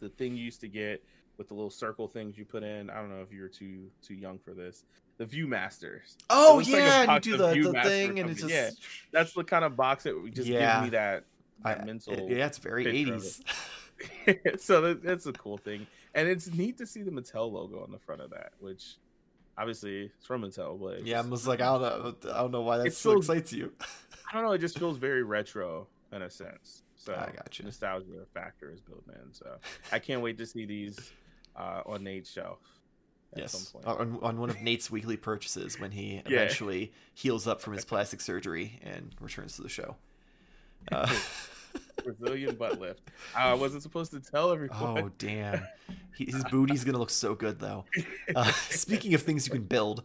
the thing you used to get with the little circle things you put in. I don't know if you were too too young for this. The Viewmasters. Oh yeah, like you do the, the thing, and it's just yeah. That's the kind of box that just yeah. gives me that, that I, mental. It, yeah, it's very eighties. so that's a cool thing, and it's neat to see the Mattel logo on the front of that, which obviously it's from Mattel, but yeah, I'm just like I don't know, I don't know why that so excites you. I don't know. It just feels very retro in a sense. So I got you. Nostalgia factor is built in. So I can't wait to see these uh, on Nate's shelf. yes, on, on one of Nate's weekly purchases when he yeah. eventually heals up from his plastic surgery and returns to the show. Uh, Brazilian butt lift. I wasn't supposed to tell everyone. Oh damn, his booty's gonna look so good though. Uh, speaking of things you can build,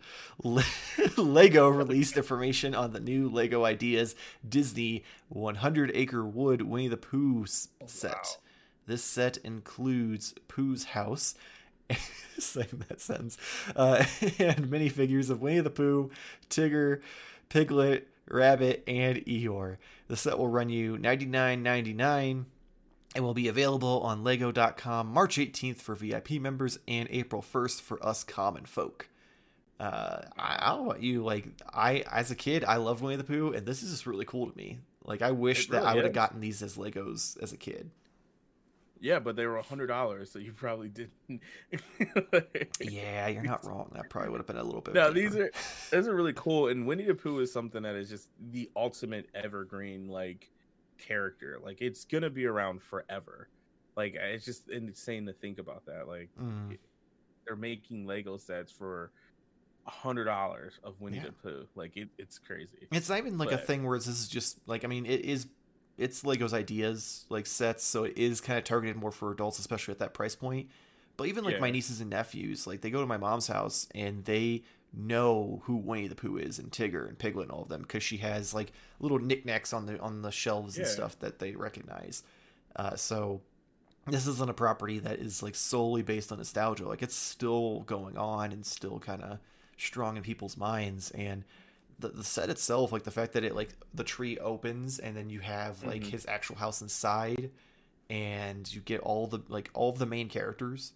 Lego released information on the new Lego Ideas Disney 100 Acre Wood Winnie the Pooh set. This set includes Pooh's house, saying that sentence, uh, and minifigures of Winnie the Pooh, Tigger, Piglet, Rabbit, and Eeyore. The set will run you $99.99 and will be available on Lego.com March 18th for VIP members and April 1st for us common folk. Uh, I, I don't about you. Like I, as a kid, I loved Winnie the Pooh, and this is just really cool to me. Like I wish really that I would have gotten these as Legos as a kid. Yeah, but they were a hundred dollars, so you probably didn't. yeah, you're not wrong. That probably would have been a little bit. No, these are these are really cool, and Winnie the Pooh is something that is just the ultimate evergreen like character. Like it's gonna be around forever. Like it's just insane to think about that. Like mm. they're making Lego sets for a hundred dollars of Winnie yeah. the Pooh. Like it, it's crazy. It's not even like but, a thing where this is just like I mean it is it's Lego's ideas like sets, so it is kind of targeted more for adults, especially at that price point. But even like yeah. my nieces and nephews, like they go to my mom's house and they know who Winnie the Pooh is and Tigger and Piglet and all of them because she has like little knickknacks on the on the shelves yeah. and stuff that they recognize. Uh, so this isn't a property that is like solely based on nostalgia. Like it's still going on and still kind of strong in people's minds and the, the set itself like the fact that it like the tree opens and then you have like mm-hmm. his actual house inside and you get all the like all of the main characters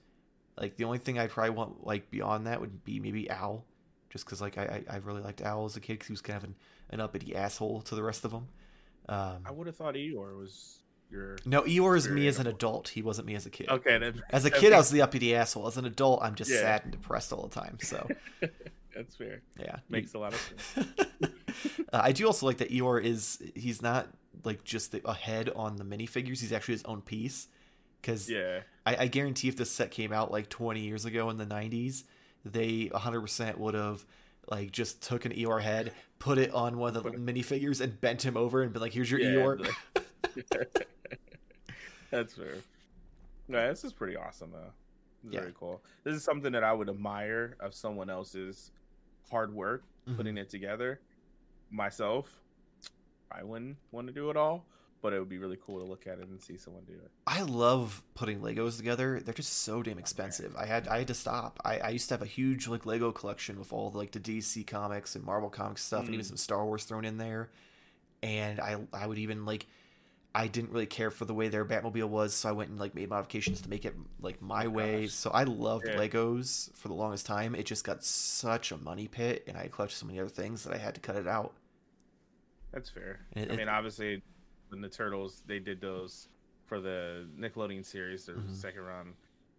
like the only thing i probably want like beyond that would be maybe owl just because like I, I really liked owl as a kid because he was kind of an, an uppity asshole to the rest of them um, i would have thought eeyore was your no eeyore is me as an adult. He wasn't me as a kid. Okay then, as a kid i was the uppity asshole. As an adult i'm just yeah. sad and depressed all the time so That's fair. Yeah, makes a lot of sense. uh, I do also like that Eeyore is he's not like just the, a head on the minifigures. He's actually his own piece. Because yeah, I, I guarantee if this set came out like 20 years ago in the 90s, they 100% would have like just took an Eeyore head, put it on one of the minifigures, and bent him over and been like, "Here's your yeah, Eeyore." That's fair. No, this is pretty awesome though. Very yeah. cool. This is something that I would admire of someone else's hard work mm-hmm. putting it together. Myself, I wouldn't want to do it all, but it would be really cool to look at it and see someone do it. I love putting Legos together. They're just so damn expensive. I had I had to stop. I, I used to have a huge like Lego collection with all the, like the DC comics and Marvel comics stuff, mm. and even mm. some Star Wars thrown in there. And I I would even like I didn't really care for the way their Batmobile was, so I went and like made modifications to make it like my oh, way. Gosh. So I loved yeah. Legos for the longest time. It just got such a money pit, and I collected so many other things that I had to cut it out. That's fair. It, I mean, obviously, when the Turtles they did those for the Nickelodeon series, the mm-hmm. second run,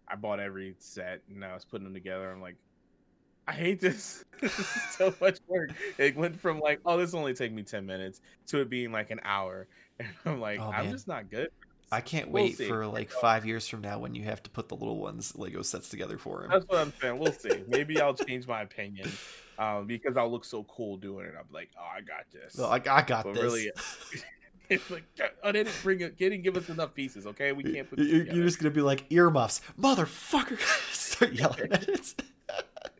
I bought every set and I was putting them together. I'm like, I hate this. so much work. It went from like, oh, this only take me ten minutes to it being like an hour. And I'm like, oh, I'm just not good. I can't we'll wait see. for like five years from now when you have to put the little ones Lego sets together for him. That's what I'm saying. We'll see. Maybe I'll change my opinion um, because I'll look so cool doing it. I'm like, oh, I got this. No, I, I got but this. Really, it's like I didn't bring it. Didn't give us enough pieces. Okay, we can't put. You're, you're, just gonna be like earmuffs, motherfucker. Start yelling at it.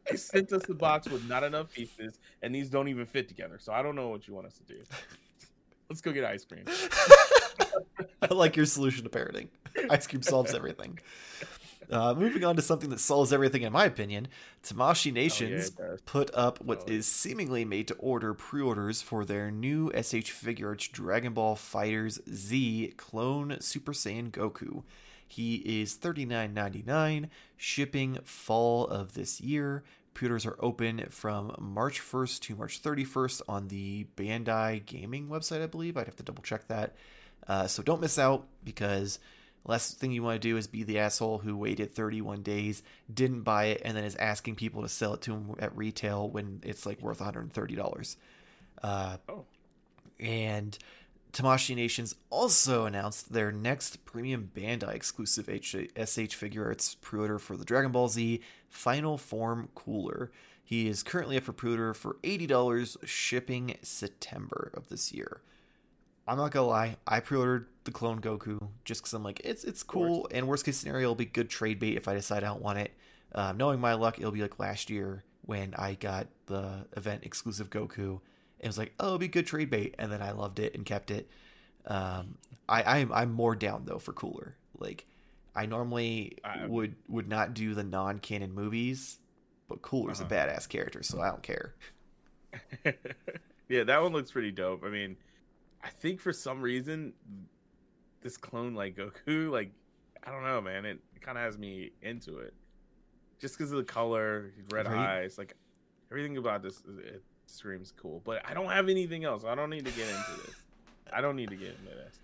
they sent us the box with not enough pieces, and these don't even fit together. So I don't know what you want us to do. Let's go get ice cream. I like your solution to parenting. Ice cream solves everything. Uh, moving on to something that solves everything, in my opinion, Tamashii Nations oh, yeah, put up what oh. is seemingly made to order pre orders for their new SH Figuarts Dragon Ball Fighters Z Clone Super Saiyan Goku. He is $39.99, shipping fall of this year. Pre-orders are open from March 1st to March 31st on the Bandai Gaming website, I believe. I'd have to double check that. Uh, so don't miss out because last thing you want to do is be the asshole who waited 31 days, didn't buy it, and then is asking people to sell it to him at retail when it's like worth $130. Uh, oh. And Tamashii Nations also announced their next premium Bandai exclusive SH Figuarts pre-order for the Dragon Ball Z Final Form Cooler. He is currently up for pre-order for $80 shipping September of this year. I'm not gonna lie, I pre-ordered the clone Goku just because I'm like, it's it's cool, and worst case scenario, it'll be good trade bait if I decide I don't want it. Um, knowing my luck, it'll be like last year when I got the event exclusive Goku it was like, oh, it'll be good trade bait, and then I loved it and kept it. Um, I, I'm I'm more down though for cooler. Like I normally I, would would not do the non canon movies, but Cooler's uh-huh. a badass character, so I don't care. yeah, that one looks pretty dope. I mean, I think for some reason this clone like Goku, like I don't know, man, it, it kind of has me into it, just because of the color, red right. eyes, like everything about this. It screams cool, but I don't have anything else. I don't need to get into this. I don't need to get into this.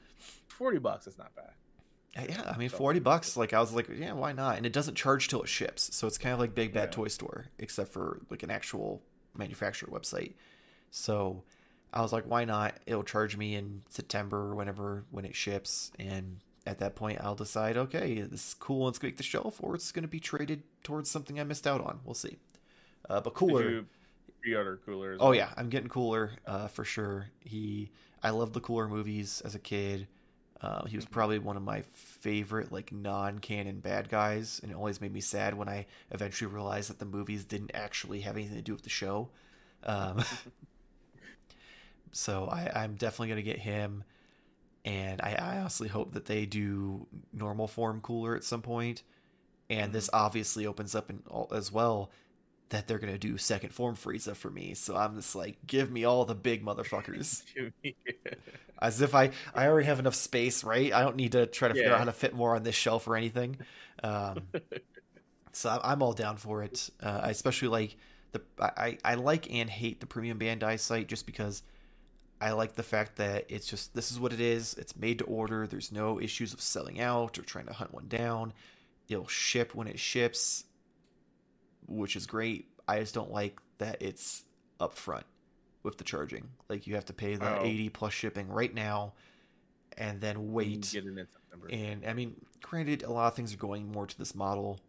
Forty bucks is not bad. Yeah, I mean, forty bucks. Like I was like, yeah, why not? And it doesn't charge till it ships, so it's kind of like Big Bad yeah. Toy Store, except for like an actual manufacturer website. So I was like, why not? It'll charge me in September or whenever when it ships, and at that point, I'll decide, okay, this is cool and it's to make the shelf, or it's going to be traded towards something I missed out on. We'll see. Uh, but cooler. Cooler. Oh well. yeah, I'm getting cooler uh, for sure. He, I loved the cooler movies as a kid. Uh, he was mm-hmm. probably one of my favorite like non-canon bad guys, and it always made me sad when I eventually realized that the movies didn't actually have anything to do with the show. Um, so I, I'm definitely gonna get him, and I, I honestly hope that they do normal form cooler at some point. And this mm-hmm. obviously opens up in, as well that they're gonna do second form Frieza for me. So I'm just like, give me all the big motherfuckers. As if I I already have enough space, right? I don't need to try to figure out how to fit more on this shelf or anything. Um, so I'm all down for it. Uh, I especially like the I I like and hate the premium Bandai site just because. I like the fact that it's just this is what it is. It's made to order. There's no issues of selling out or trying to hunt one down. It'll ship when it ships which is great. I just don't like that it's upfront with the charging. Like you have to pay the oh. 80 plus shipping right now and then wait. Get it in September. And I mean, granted, a lot of things are going more to this model.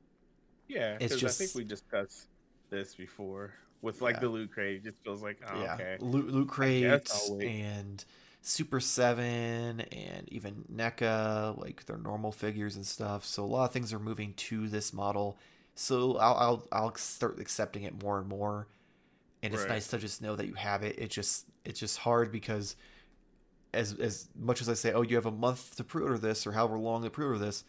Yeah, it's just I think we discussed this before with like yeah. the loot crate. It just feels like oh, yeah, okay, loot, loot crates and Super Seven and even NECA, like their normal figures and stuff. So a lot of things are moving to this model so I'll I'll I'll start accepting it more and more, and it's right. nice to just know that you have it. It just it's just hard because as as much as I say, oh, you have a month to pre-order this or however long to pre-order this,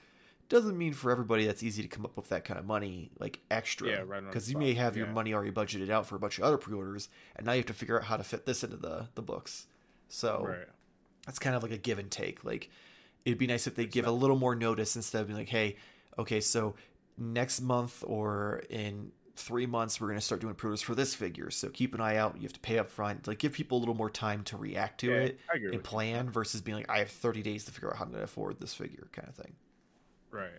doesn't mean for everybody that's easy to come up with that kind of money like extra. Yeah, right. Because you may have yeah. your money already budgeted out for a bunch of other pre-orders, and now you have to figure out how to fit this into the the books. So right. that's kind of like a give and take. Like it'd be nice if they give a little more notice instead of being like, hey, okay, so next month or in three months we're going to start doing pre-orders for this figure so keep an eye out you have to pay up front like give people a little more time to react to yeah, it and plan you. versus being like i have 30 days to figure out how i'm going to afford this figure kind of thing right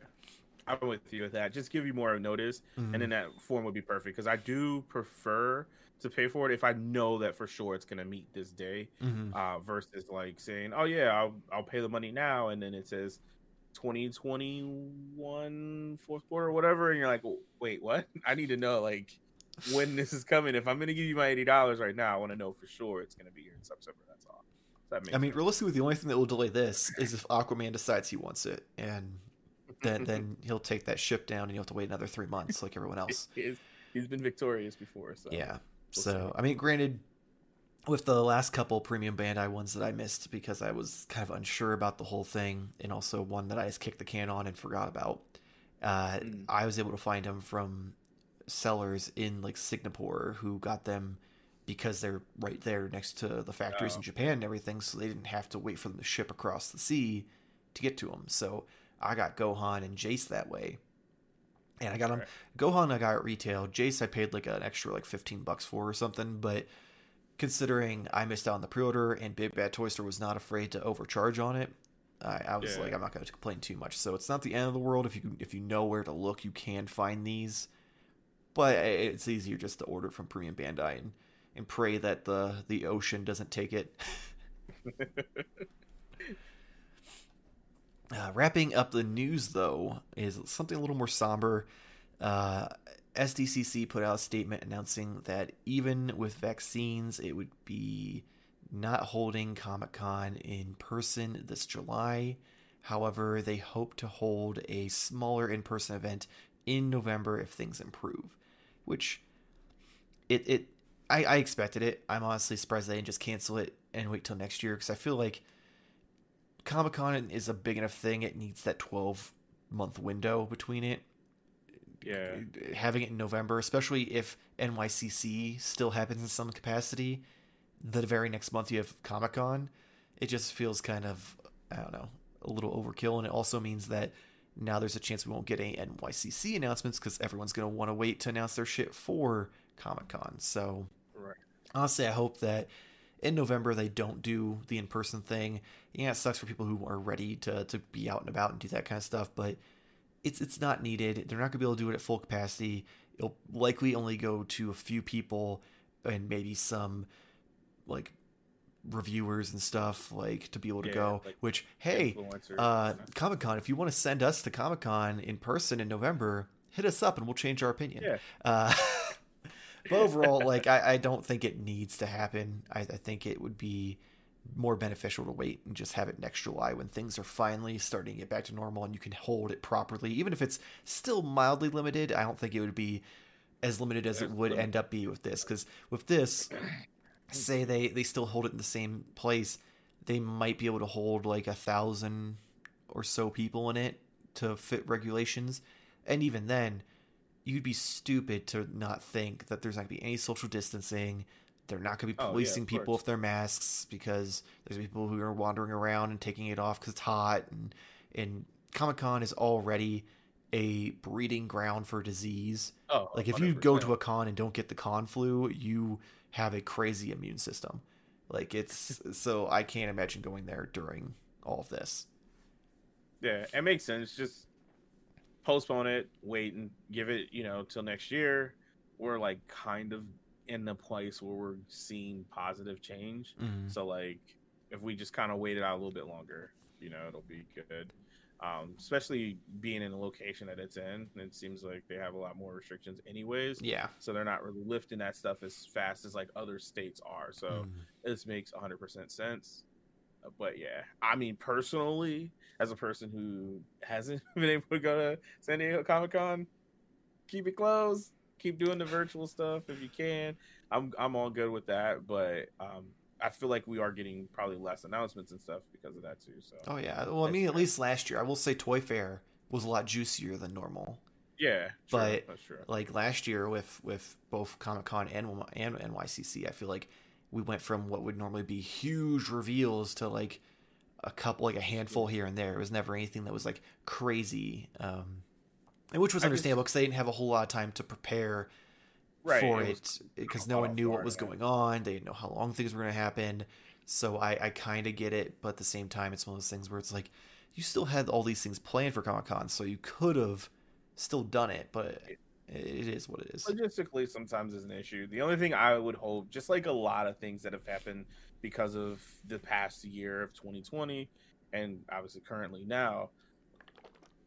i'm with you with that just give you more notice mm-hmm. and then that form would be perfect because i do prefer to pay for it if i know that for sure it's going to meet this day mm-hmm. uh, versus like saying oh yeah I'll, I'll pay the money now and then it says 2021 fourth quarter or whatever and you're like wait what i need to know like when this is coming if i'm going to give you my $80 right now i want to know for sure it's going to be here in september that's all that i mean sense. realistically the only thing that will delay this is if aquaman decides he wants it and then then he'll take that ship down and you'll have to wait another three months like everyone else he's been victorious before so yeah we'll so see. i mean granted with the last couple premium Bandai ones that I missed because I was kind of unsure about the whole thing, and also one that I just kicked the can on and forgot about. Uh, mm. I was able to find them from sellers in like Singapore who got them because they're right there next to the factories oh. in Japan and everything, so they didn't have to wait for them to ship across the sea to get to them. So I got Gohan and Jeice that way. And I got them. Right. Gohan I got at retail. Jeice I paid like an extra like 15 bucks for or something, but considering I missed out on the pre-order and Big Bad Toy Store was not afraid to overcharge on it, I, I was yeah. like, I'm not going to complain too much. So it's not the end of the world if you if you know where to look, you can find these. But it's easier just to order from Premium Bandai and, and pray that the the ocean doesn't take it. uh, wrapping up the news though is something a little more somber. Uh, SDCC put out a statement announcing that even with vaccines, it would be not holding Comic Con in person this July. However, they hope to hold a smaller in person event in November if things improve. Which it it I, I expected it. I'm honestly surprised they didn't just cancel it and wait till next year because I feel like Comic Con is a big enough thing. It needs that 12 month window between it. Yeah. Having it in November, especially if NYCC still happens in some capacity, the very next month you have Comic Con, it just feels kind of, I don't know, a little overkill. And it also means that now there's a chance we won't get any NYCC announcements because everyone's going to want to wait to announce their shit for Comic Con. So, right. honestly, I hope that in November they don't do the in person thing. Yeah, it sucks for people who are ready to, to be out and about and do that kind of stuff, but it's it's not needed. They're not going to be able to do it at full capacity. It'll likely only go to a few people and maybe some like reviewers and stuff like to be able to Yeah, go like which hey uh comic-con if you want to send us to comic-con in person in november hit us up and we'll change our opinion Yeah. uh but overall like I, I don't think it needs to happen I, I think it would be more beneficial to wait and just have it next july when things are finally starting to get back to normal and you can hold it properly even if it's still mildly limited i don't think it would be as limited as it would end up be with this because with this say they they still hold it in the same place they might be able to hold like a thousand or so people in it to fit regulations. And even then you'd be stupid to not think that there's not going to be any social distancing they're not going to be Oh, yeah, policing people course. with their masks because there's people who are wandering around and taking it off because it's hot and and comic-con is already a breeding ground for disease Oh, like if you go to a con and don't get the con flu, you have a crazy immune system. Like it's so I can't imagine going there during all of this. Yeah, it makes sense. Just postpone it, wait and give it, you know, till next year. We're like kind of in the place where we're seeing positive change. Mhm. So like if we just kind of wait it out a little bit longer, you know, it'll be good. Um, especially being in the location that it's in. It seems like they have a lot more restrictions anyways. Yeah. So they're not really lifting that stuff as fast as like other states are. So Mhm. this makes 100% sense but yeah i mean personally as a person who hasn't been able to go to san diego comic-con keep it closed keep doing the virtual stuff if you can i'm i'm all good with that but um i feel like we are getting probably less announcements and stuff because of that too so Oh yeah. Well, I mean, at least last year, I will say Toy Fair was a lot juicier than normal. yeah true, but- Like last year with with both Comic Con and and NYCC, I feel like we went from what would normally be huge reveals to like a couple, like a handful here and there. It was never anything that was like crazy, um, which was understandable because they didn't have a whole lot of time to prepare right for it because no one knew what was going on. They didn't know how long things were going to happen. So I, I kind of get it, but at the same time, it's one of those things where it's like you still had all these things planned for Comic Con, so you could have still done it, but it, it is what it is. logistically sometimes is an issue. The only thing I would hope, just like a lot of things that have happened because of the past year of 2020 and obviously currently now,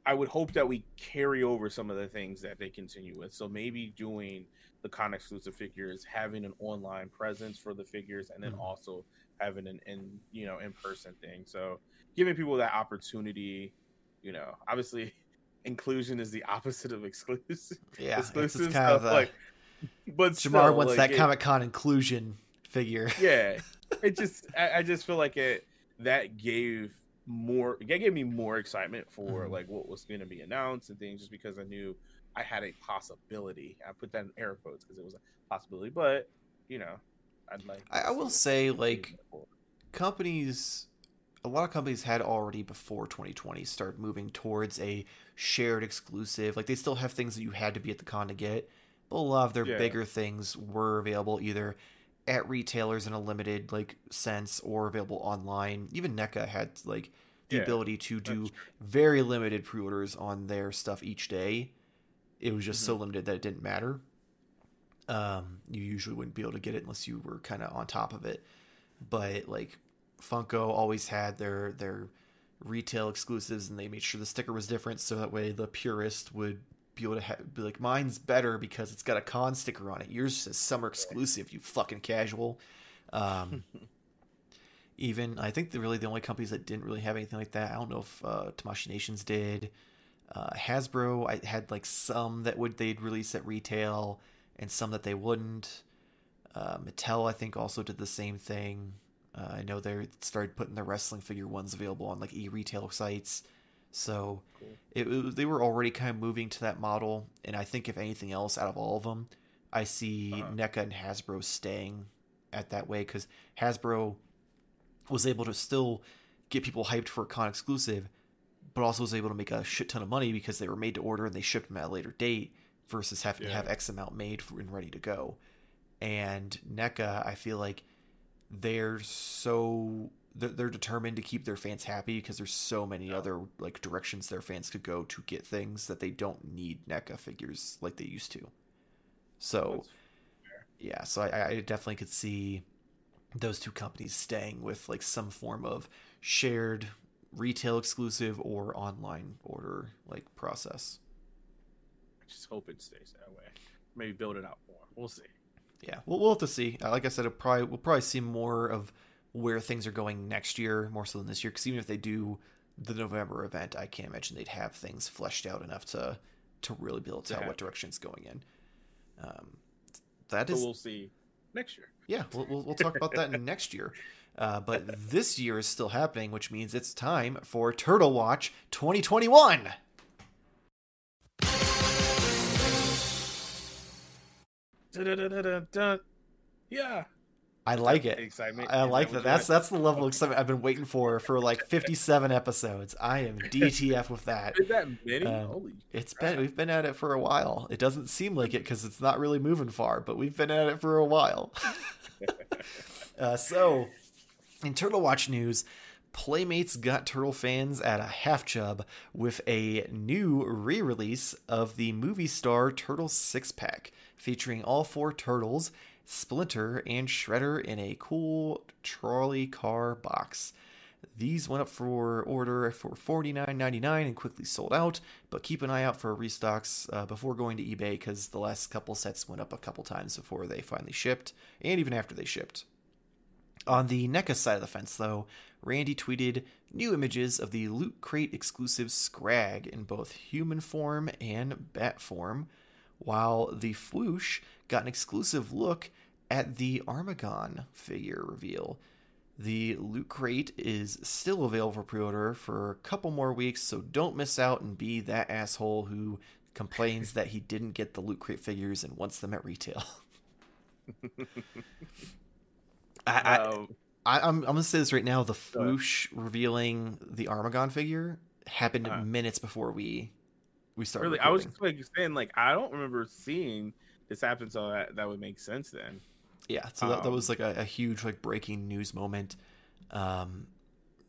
I would hope that we carry over some of the things that they continue with. So maybe doing the con exclusive figures, having an online presence for the figures, and then Mhm. also having an in you know in person thing. So giving people that opportunity, you know, obviously inclusion is the opposite of exclusive Yeah, exclusive kind of stuff, the, like but Jamar still, wants like, that Comic Con inclusion figure. yeah it just I, I just feel like it that gave more it gave me more excitement for Mhm. like what was going to be announced and things just because i knew i had a possibility i put that in air quotes because it was a possibility but you know i'd like I, I will say, like, companies a lot of companies had already before 2020 start moving towards a shared exclusive like they still have things that you had to be at the con to get but a lot of their Yeah. bigger things were available either at retailers in a limited like sense or available online. Even NECA had like the Yeah, ability to do very limited pre-orders on their stuff each day. It was just Mm-hmm. so limited that it didn't matter. Um you usually wouldn't be able to get it unless you were kind of on top of it. But like funko always had their their retail exclusives and they made sure the sticker was different so that way the purist would be able to ha- be like mine's better because it's got a con sticker on it yours says summer exclusive you fucking casual um even I think the really the only companies that didn't really have anything like that. I don't know if uh, Tamashii Nations did. Uh, Hasbro, I had like some that would they'd release at retail, and some that they wouldn't. Uh, Mattel, I think, also did the same thing. Uh, I know they started putting their wrestling figure ones available on like e-retail sites. So cool. it, it, they were already kind of moving to that model, and I think if anything else, out of all of them, I see uh-huh. NECA and Hasbro staying at that way because Hasbro was able to still get people hyped for a con exclusive, but also was able to make a shit ton of money because they were made to order and they shipped them at a later date versus having yeah. to have X amount made for, and ready to go. And NECA, I feel like they're so they're determined to keep their fans happy because there's so many yeah. other like directions their fans could go to get things that they don't need NECA figures like they used to. So, yeah, so I, I definitely could see those two companies staying with like some form of shared retail exclusive or online order like process. I just hope it stays that way. Maybe build it out more. We'll see. Yeah, we'll we'll have to see. Like I said, probably we'll probably see more of where things are going next year more so than this year. Because even if they do the November event, I can't imagine they'd have things fleshed out enough to to really be able to tell yeah. what direction it's going in. Um, that so is, we'll see next year. Yeah, we'll, we'll, we'll talk about that next year. Uh, but this year is still happening, which means it's time for Turtle Watch 2021. Yeah. I like it. Excitement. I like that. That's that's the level of excitement I've been waiting for for like 57 episodes. I am DTF with that. Is that many? Um, Holy it's crap. been we've been at it for a while. It doesn't seem like it because it's not really moving far, but we've been at it for a while. uh, so, in Turtle Watch news, Playmates got Turtle fans at a half chub with a new re-release of the movie star Turtle six pack, featuring all four turtles Splinter, and Shredder in a cool trolley car box. These went up for order for $49.99 and quickly sold out, but keep an eye out for restocks uh, before going to eBay because the last couple sets went up a couple times before they finally shipped, and even after they shipped. On the NECA side of the fence, though, Randy tweeted new images of the Loot Crate exclusive Scrag in both human form and bat form, while the Fwoosh got an exclusive look at the Armaggon figure reveal. The Loot Crate is still available for pre order for a couple more weeks, so don't miss out and be that asshole who complains that he didn't get the Loot Crate figures and wants them at retail. I, um, I, am I'm, I'm gonna say this right now. The Fwoosh revealing the Armagon figure happened uh, minutes before we we started. Really, recording. I was just like saying like I don't remember seeing this happen, so that that would make sense then. Yeah, so that, um, that was like a, a, huge like breaking news moment. Um,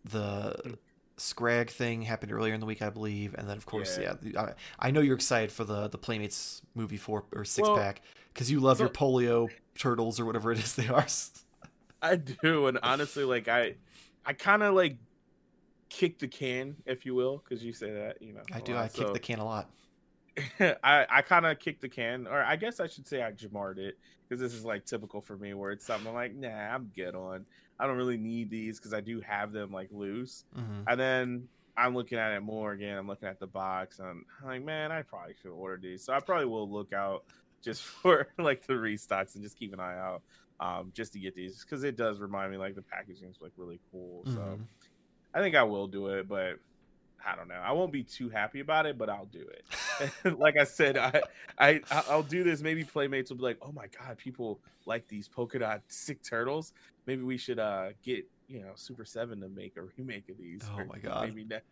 the. Scrag thing happened earlier in the week, I believe, and then of course, yeah, yeah I, I, know you're excited for the the Playmates movie four or six well, pack because you love so, your polio turtles or whatever it is they are. I do, and honestly, like I, I kind of like kick the can, if you will, because you say that, you know. I do. Lot, I so. kick the can a lot. I I kind of kicked the can, or I guess I should say I jamarred it because this is like typical for me, where it's something I'm like, nah, I'm good on. I don't really need these because I do have them like loose, mm-hmm. and then I'm looking at it more again. I'm looking at the box, and I'm like, man, I probably should order these. So I probably will look out just for like the restocks and just keep an eye out, um, just to get these because it does remind me like the packaging is like really cool. Mm-hmm. So I think I will do it, but I don't know. I won't be too happy about it, but I'll do it. like I said, I, I I'll do this. Maybe playmates will be like, "Oh my god, people like these polka dot sick turtles. Maybe we should uh get you know Super Seven to make a remake of these. Oh my god, maybe next.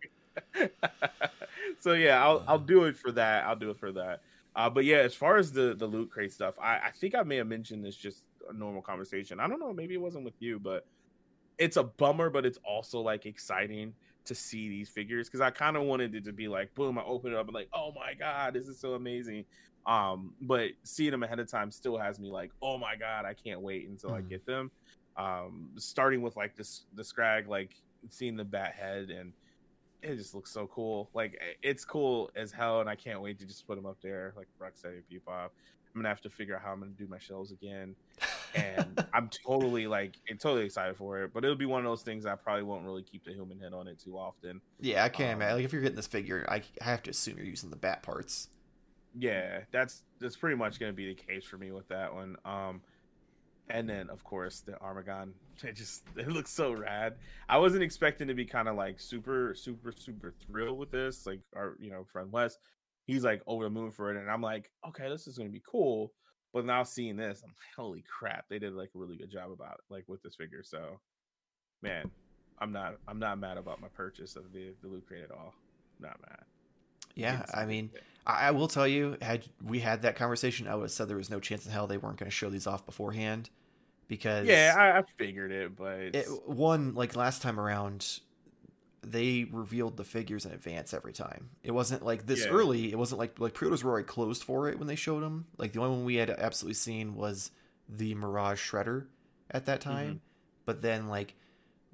so yeah, I'll I'll do it for that. I'll do it for that. Uh, but yeah, as far as the the loot crate stuff, I I think I may have mentioned this just a normal conversation. I don't know, maybe it wasn't with you, but it's a bummer, but it's also like exciting to see these figures because I kind of wanted it to be like, boom, I open it up and like, oh my god, this is so amazing. Um, but seeing them ahead of time still has me like, oh my god, I can't wait until mm. I get them. Um, starting with like this the scrag, like seeing the bat head and it just looks so cool. Like it's cool as hell, and I can't wait to just put them up there like Rocksteady Bebop. I'm gonna have to figure out how I'm gonna do my shells again and I'm totally like totally excited for it. But it'll be one of those things I probably won't really keep the human head on it too often. Yeah, I can't um, imagine. Like if you're getting this figure, I have to assume you're using the bat parts. Yeah, that's that's pretty much going to be the case for me with that one. Um, and then of course the Armaggon. It just it looks so rad. I wasn't expecting to be kind of like super super super thrilled with this. Like our you know friend Wes, he's like over the moon for it, and I'm like, okay, this is gonna be cool. But now seeing this, I'm like, holy crap, they did like a really good job about it, like with this figure. So, man, I'm not I'm not mad about my purchase of the the loot crate at all. Not mad. Yeah, I mean, I, I, will tell you, had we had that conversation, I would have said there was no chance in hell they weren't going to show these off beforehand, because yeah, I, I figured it, but it, one like last time around, they revealed the figures in advance every time. It wasn't like this yeah. early. It wasn't like like pre-orders were already closed for it when they showed them. Like the only one we had absolutely seen was the Mirage Shredder at that time, mm-hmm. but then like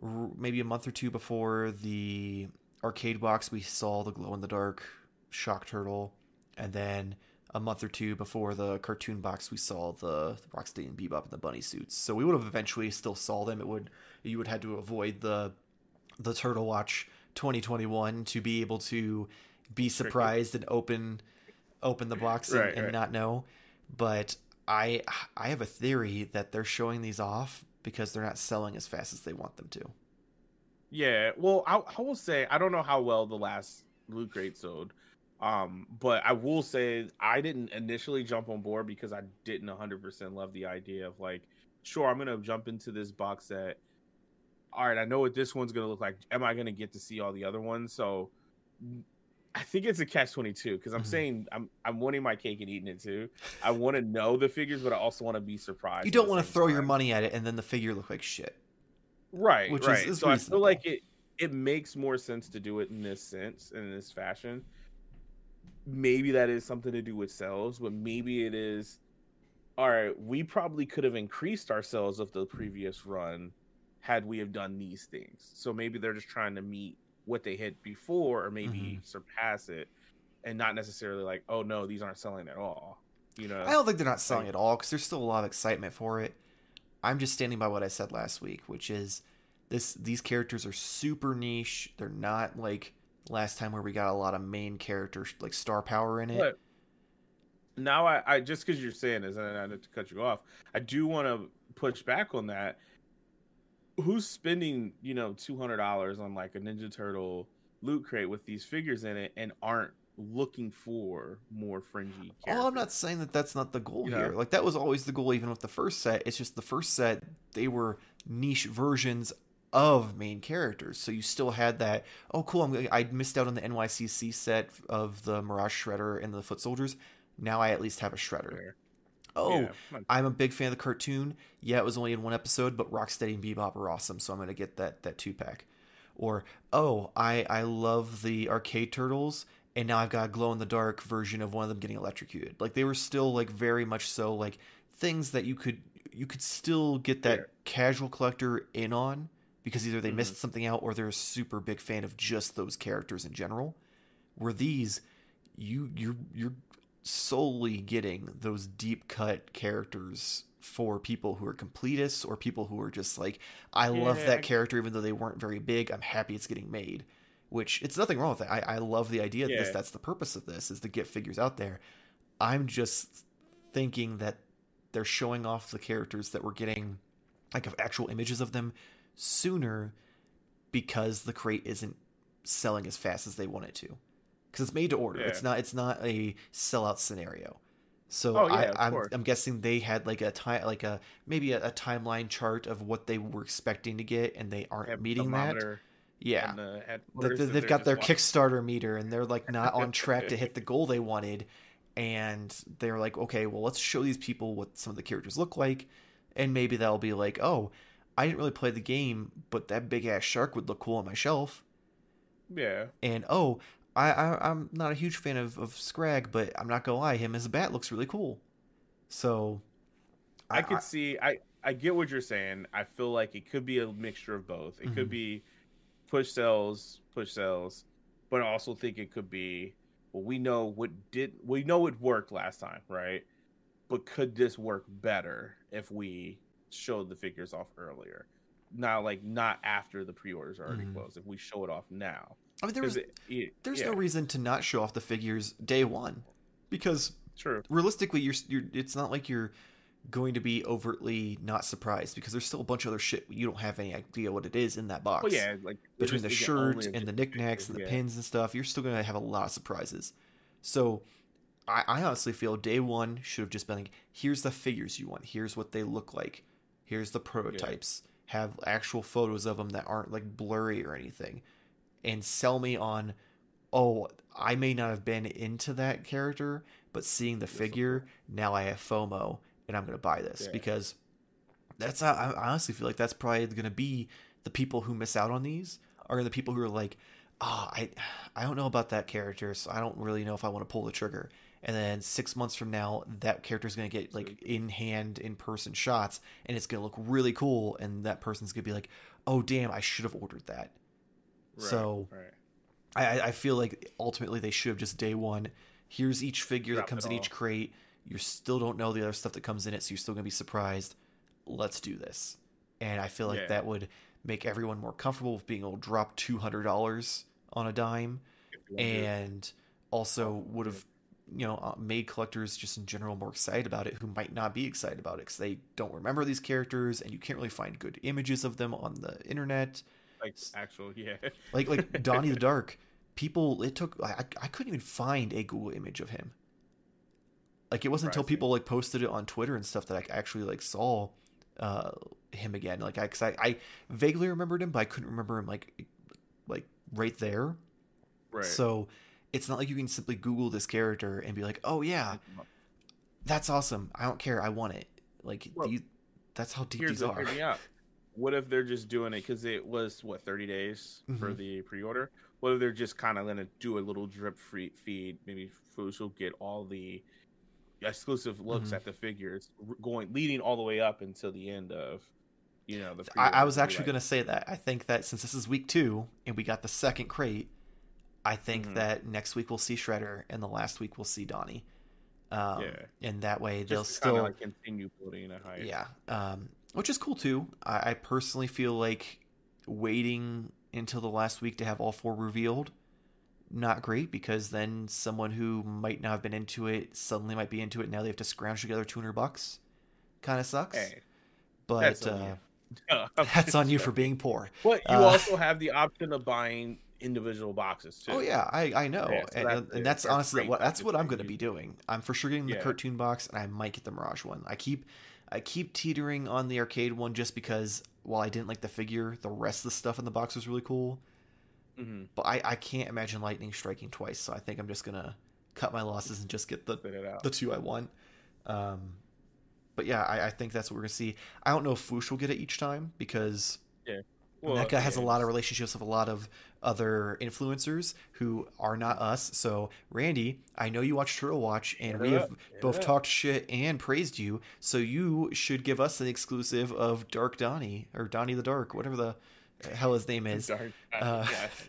r- maybe a month or two before the arcade box, we saw the glow in the dark Shock Turtle, and then a month or two before the cartoon box, we saw the, the Rocksteady and Bebop and the bunny suits. So we would have eventually still saw them. It would you would had to avoid the the Turtle Watch 2021 to be able to be surprised and open open the box and, right, and right. not know. But I I have a theory that they're showing these off because they're not selling as fast as they want them to. Yeah, well, I, I will say I don't know how well the last Loot Crate sold, um, but I will say I didn't initially jump on board because I didn't 100% love the idea of like, sure, I'm gonna jump into this box set. All right, I know what this one's gonna look like. Am I gonna get to see all the other ones? So I think it's a catch twenty two because I'm mm-hmm. saying I'm I'm wanting my cake and eating it too. I want to know the figures, but I also want to be surprised. You don't want to throw time. your money at it and then the figure look like shit. Right, which right. Is, is so reasonable. I feel like it it makes more sense to do it in this sense and in this fashion maybe that is something to do with sales, but maybe it is all right, we probably could have increased our sales of the previous run had we have done these things. So maybe they're just trying to meet what they hit before or maybe mm-hmm. surpass it and not necessarily like, oh no, these aren't selling at all. You know. I don't think they're not selling at all cuz there's still a lot of excitement for it. I'm just standing by what I said last week, which is this these characters are super niche. They're not like last time where we got a lot of main characters like star power in it. But now I, I just because you're saying this, and I need to cut you off, I do want to push back on that. Who's spending you know two hundred dollars on like a Ninja Turtle loot crate with these figures in it and aren't looking for more fringy characters. Oh, I'm not saying that that's not the goal you here. Know? Like that was always the goal, even with the first set. It's just the first set they were niche versions of main characters. So you still had that. Oh, cool! I'm, I missed out on the NYCC set of the Mirage Shredder and the Foot Soldiers. Now I at least have a Shredder. Oh, yeah. I'm a big fan of the cartoon. Yeah, it was only in one episode, but Rocksteady and Bebop are awesome, so I'm gonna get that that two pack. Or oh, I I love the arcade turtles, and now I've got a glow in the dark version of one of them getting electrocuted. Like they were still like very much so like things that you could you could still get that yeah. casual collector in on because either they mm-hmm. missed something out or they're a super big fan of just those characters in general. Where these, you you're you're solely getting those deep cut characters for people who are completists or people who are just like, I yeah. love that character even though they weren't very big. I'm happy it's getting made. Which it's nothing wrong with that. I, I love the idea yeah. this. That's the purpose of this is to get figures out there. I'm just thinking that they're showing off the characters that we're getting like of actual images of them sooner because the crate isn't selling as fast as they want it to because it's made to order. Yeah. It's not. It's not a sellout scenario. So oh, yeah, I, am I'm, I'm guessing they had like a time, like a maybe a, a, timeline chart of what they were expecting to get, and they aren't meeting that. Yeah, the, the, they've got their watching. Kickstarter meter, and they're like not on track to hit the goal they wanted. And they're like, okay, well, let's show these people what some of the characters look like, and maybe that'll be like, oh, I didn't really play the game, but that big ass shark would look cool on my shelf. Yeah. And oh, I, I am not a huge fan of of Scrag, but I'm not gonna lie, him as a bat looks really cool. So, I, I could I, see. I I get what you're saying. I feel like it could be a mixture of both. It mm-hmm. could be push sales, push sales, but I also think it could be. Well, we know what did we know it worked last time, right? But could this work better if we showed the figures off earlier. Now, like not after the pre-orders are already mm-hmm. closed. If we show it off now, I mean, there was, it, it, there's yeah. no reason to not show off the figures day one, because True. realistically, you're, you're it's not like you're going to be overtly not surprised because there's still a bunch of other shit you don't have any idea what it is in that box. Oh yeah, like between the shirt and the knickknacks and the yeah. pins and stuff, you're still gonna have a lot of surprises. So I, I honestly feel day one should have just been like, here's the figures you want, here's what they look like, here's the prototypes, yeah. have actual photos of them that aren't like blurry or anything, and sell me on, oh, I may not have been into that character, but seeing the figure, now I have FOMO and I'm gonna buy this yeah. because that's how, I honestly feel like that's probably gonna be the people who miss out on these are the people who are like, oh, I I don't know about that character, so I don't really know if I want to pull the trigger. And then six months from now, that character is gonna get like in hand, in person shots, and it's gonna look really cool. And that person's gonna be like, "Oh, damn, I should have ordered that." Right, so, right. I I feel like ultimately they should have just day one. Here's each figure Drop that comes in all. each crate you still don't know the other stuff that comes in it, so you're still gonna be surprised. Let's do this, and I feel like yeah. that would make everyone more comfortable with being able to drop two hundred dollars on a dime, and also would have you know uh, made collectors just in general more excited about it who might not be excited about it because they don't remember these characters and you can't really find good images of them on the internet like actual yeah like like donnie the dark people it took I, I couldn't even find a google image of him like it wasn't until people like posted it on Twitter and stuff that I actually like saw uh, him again. Like I, cause I, I vaguely remembered him, but I couldn't remember him like like right there. Right. So it's not like you can simply Google this character and be like, oh yeah, that's awesome. I don't care. I want it. Like well, these, that's how deep these are. Yeah. What if they're just doing it because it was what thirty days mm-hmm. for the pre-order? What if they're just kind of gonna do a little drip free feed? Maybe Fwoosh will get all the exclusive looks mm-hmm. at the figures going leading all the way up until the end of you know the I, I, was actually going to say that i think that since this is week two and we got the second crate i think mm-hmm. that next week we'll see shredder and the last week we'll see donnie um, yeah. and that way they'll still like continue building a height yeah um, which is cool too I, I personally feel like waiting until the last week to have all four revealed not great because then someone who might not have been into it suddenly might be into it. Now they have to scrounge together 200 bucks. Kind of sucks. Hey, but that's on, uh, that's on you for being poor. But you uh, also have the option of buying individual boxes too. Oh yeah, I, I know, yeah, so and, that's, and that's honestly what that's what I'm going to be doing. I'm for sure getting the yeah. cartoon box, and I might get the Mirage one. I keep I keep teetering on the arcade one just because while I didn't like the figure, the rest of the stuff in the box was really cool. Mm-hmm. But I, I can't imagine lightning striking twice, so I think I'm just gonna cut my losses and just get the the two I want. Um, but yeah, I, I, think that's what we're gonna see. I don't know if Fwoosh will get it each time because yeah. Well, NECA has a lot of relationships with a lot of other influencers who are not us. So, Randy, I know you watch Turtle Watch, and we have yeah. both talked shit and praised you. So, you should give us an exclusive of Dark Donnie or Donnie the Dark, whatever the hell his name is. Dark, uh,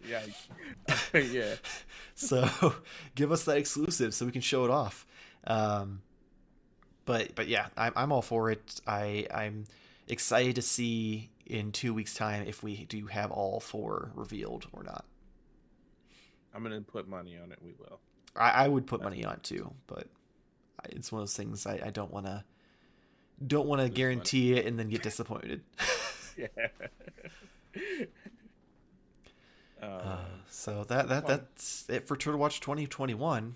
yeah, yeah, yeah. so give us that exclusive so we can show it off. Um, but but yeah, I'm I'm all for it. I I'm excited to see in two weeks' time if we do have all four revealed or not. I'm gonna put money on it. We will. I, I would put money on it too, but it's one of those things I, I don't want to don't want to guarantee money. it and then get disappointed. yeah. Uh, so that that that's it for Turtle Watch 2021,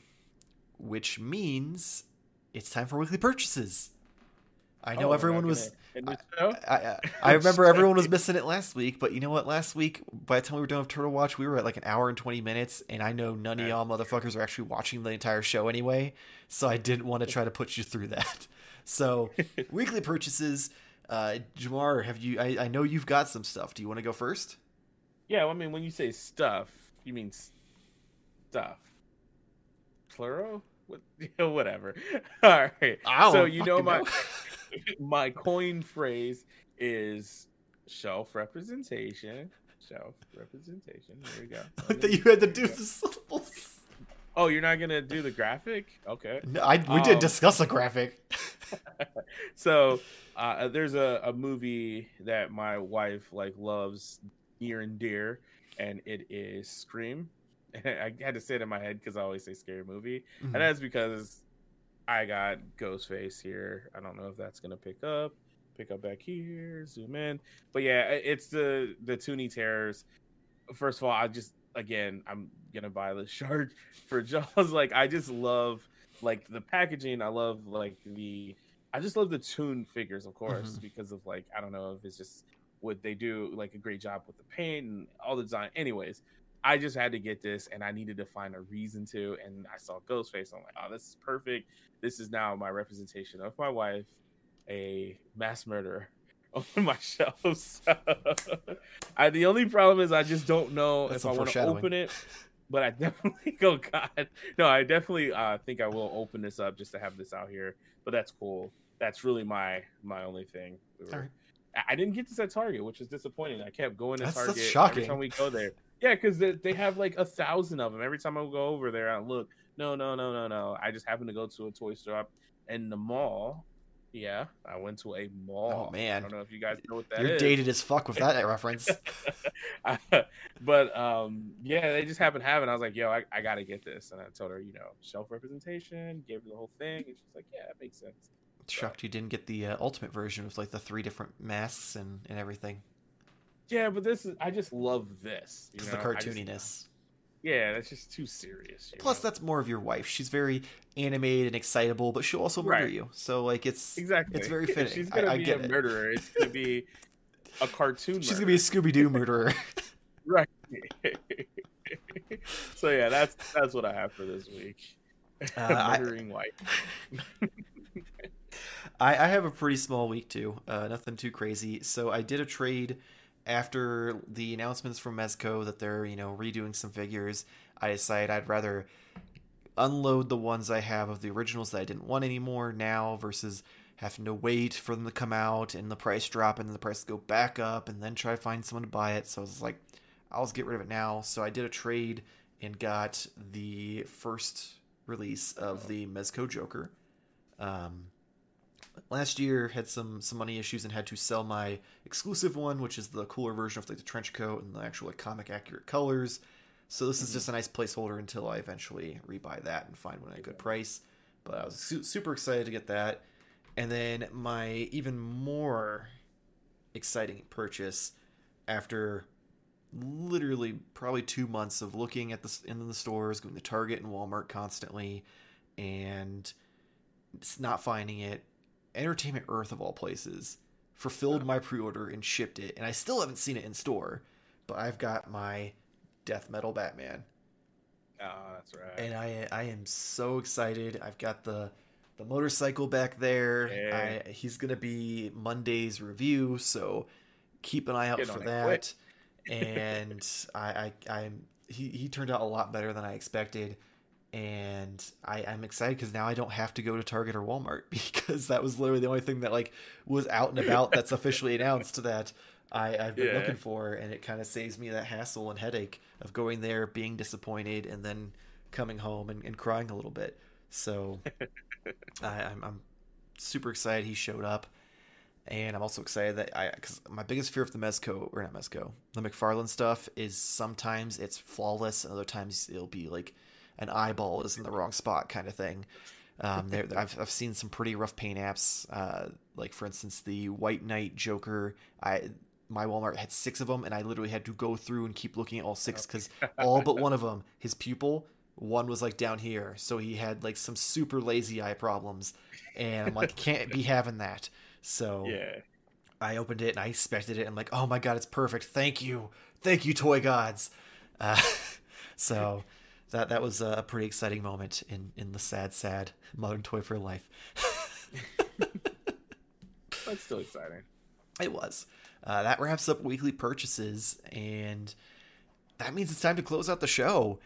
which means it's time for weekly purchases. I know oh, everyone was. I, I, I, remember everyone was missing it last week, but you know what? Last week, by the time we were done with Turtle Watch, we were at like an hour and twenty minutes, and I know none of y'all motherfuckers are actually watching the entire show anyway, so I didn't want to try to put you through that. So, weekly purchases. Uh, Jamar, have you? I, I know you've got some stuff. Do you want to go first? Yeah, well, I mean, when you say stuff, you mean stuff. Plural? What, whatever. All right. So you know my know. my coin phrase is shelf representation. Shelf representation. There you go. Like that you had to do the syllables. Oh, you're not gonna do the graphic? Okay. No, I we um, did discuss a graphic. so uh, there's a, a movie that my wife like loves near and dear, and it is Scream. I had to say it in my head because I always say scary movie, mm-hmm. and that's because I got Ghostface here. I don't know if that's gonna pick up. Pick up back here, zoom in. But yeah, it's the the Toony Terrors. First of all, I just again I'm gonna buy the shark for Jaws. Like I just love like the packaging. I love like the I just love the Toon figures, of course, mm-hmm. because of like I don't know if it's just what they do like a great job with the paint and all the design. Anyways, I just had to get this and I needed to find a reason to. And I saw Ghostface. I'm like, oh, this is perfect. This is now my representation of my wife, a mass murderer on my shelves. I, the only problem is I just don't know That's if I want to open it. But I definitely, oh God. No, I definitely uh, think I will open this up just to have this out here. But that's cool. That's really my my only thing. We were, I didn't get this at Target, which is disappointing. I kept going to that's, Target that's shocking. every time we go there. Yeah, because they, they have like a thousand of them. Every time I go over there, I look. No, no, no, no, no. I just happened to go to a toy store in the mall. Yeah, I went to a mall. Oh man, I don't know if you guys know what that You're is. dated as fuck with that reference. but um, yeah, they just happened to have it. I was like, yo, I, I got to get this, and I told her, you know, shelf representation. Gave her the whole thing, and she's like, yeah, that makes sense. Shocked so. you didn't get the uh, ultimate version with like the three different masks and and everything. Yeah, but this is I just love this. Because the cartooniness. Just, yeah, that's just too serious. Plus, know? that's more of your wife. She's very animated and excitable, but she'll also murder right. you. So, like, it's exactly it's very fitting. She's gonna I, be I a murderer. It's gonna be a cartoon. She's gonna be a Scooby Doo murderer. right. so yeah, that's that's what I have for this week. Uh, murdering I, wife. I, I have a pretty small week too. Uh, nothing too crazy. So I did a trade after the announcements from Mezco that they're you know redoing some figures, I decided I'd rather unload the ones I have of the originals that I didn't want anymore now versus having to wait for them to come out and the price drop and the price go back up and then try to find someone to buy it. So I was like, I'll just get rid of it now. So I did a trade and got the first release of the Mezco Joker. Um, last year had some some money issues and had to sell my exclusive one, which is the cooler version of like the trench coat and the actual like comic accurate colors. So this mm-hmm. is just a nice placeholder until I eventually rebuy that and find one at a good price. But I was su- super excited to get that. And then my even more exciting purchase after literally probably two months of looking at the in the stores, going to Target and Walmart constantly, and not finding it, Entertainment Earth of all places fulfilled oh. my pre-order and shipped it, and I still haven't seen it in store. But I've got my death metal Batman. Oh, that's right. And I I am so excited. I've got the the motorcycle back there. Hey. I, he's gonna be Monday's review, so keep an eye out Get for that. and I, I I'm he he turned out a lot better than I expected and I, I'm excited because now I don't have to go to Target or Walmart because that was literally the only thing that like was out and about that's officially announced that I, I've been yeah. looking for, and it kind of saves me that hassle and headache of going there, being disappointed, and then coming home and, and crying a little bit. So I, I'm, I'm super excited he showed up. And I'm also excited that I, because my biggest fear of the Mezco, or not Mezco, the McFarlane stuff is sometimes it's flawless, and other times it'll be like an eyeball is in the wrong spot kind of thing. Um, there, I've, I've seen some pretty rough paint apps. Uh, like for instance, the White Knight Joker. I my Walmart had six of them, and I literally had to go through and keep looking at all six because all but one of them, his pupil, one was like down here, so he had like some super lazy eye problems, and I'm like, can't be having that. So yeah, I opened it and I inspected it. I'm like, oh my god, it's perfect. Thank you, thank you, toy gods. Uh, so that that was a pretty exciting moment in in the sad, sad modern toy for life. That's still exciting. It was. Uh, that wraps up weekly purchases, and that means it's time to close out the show.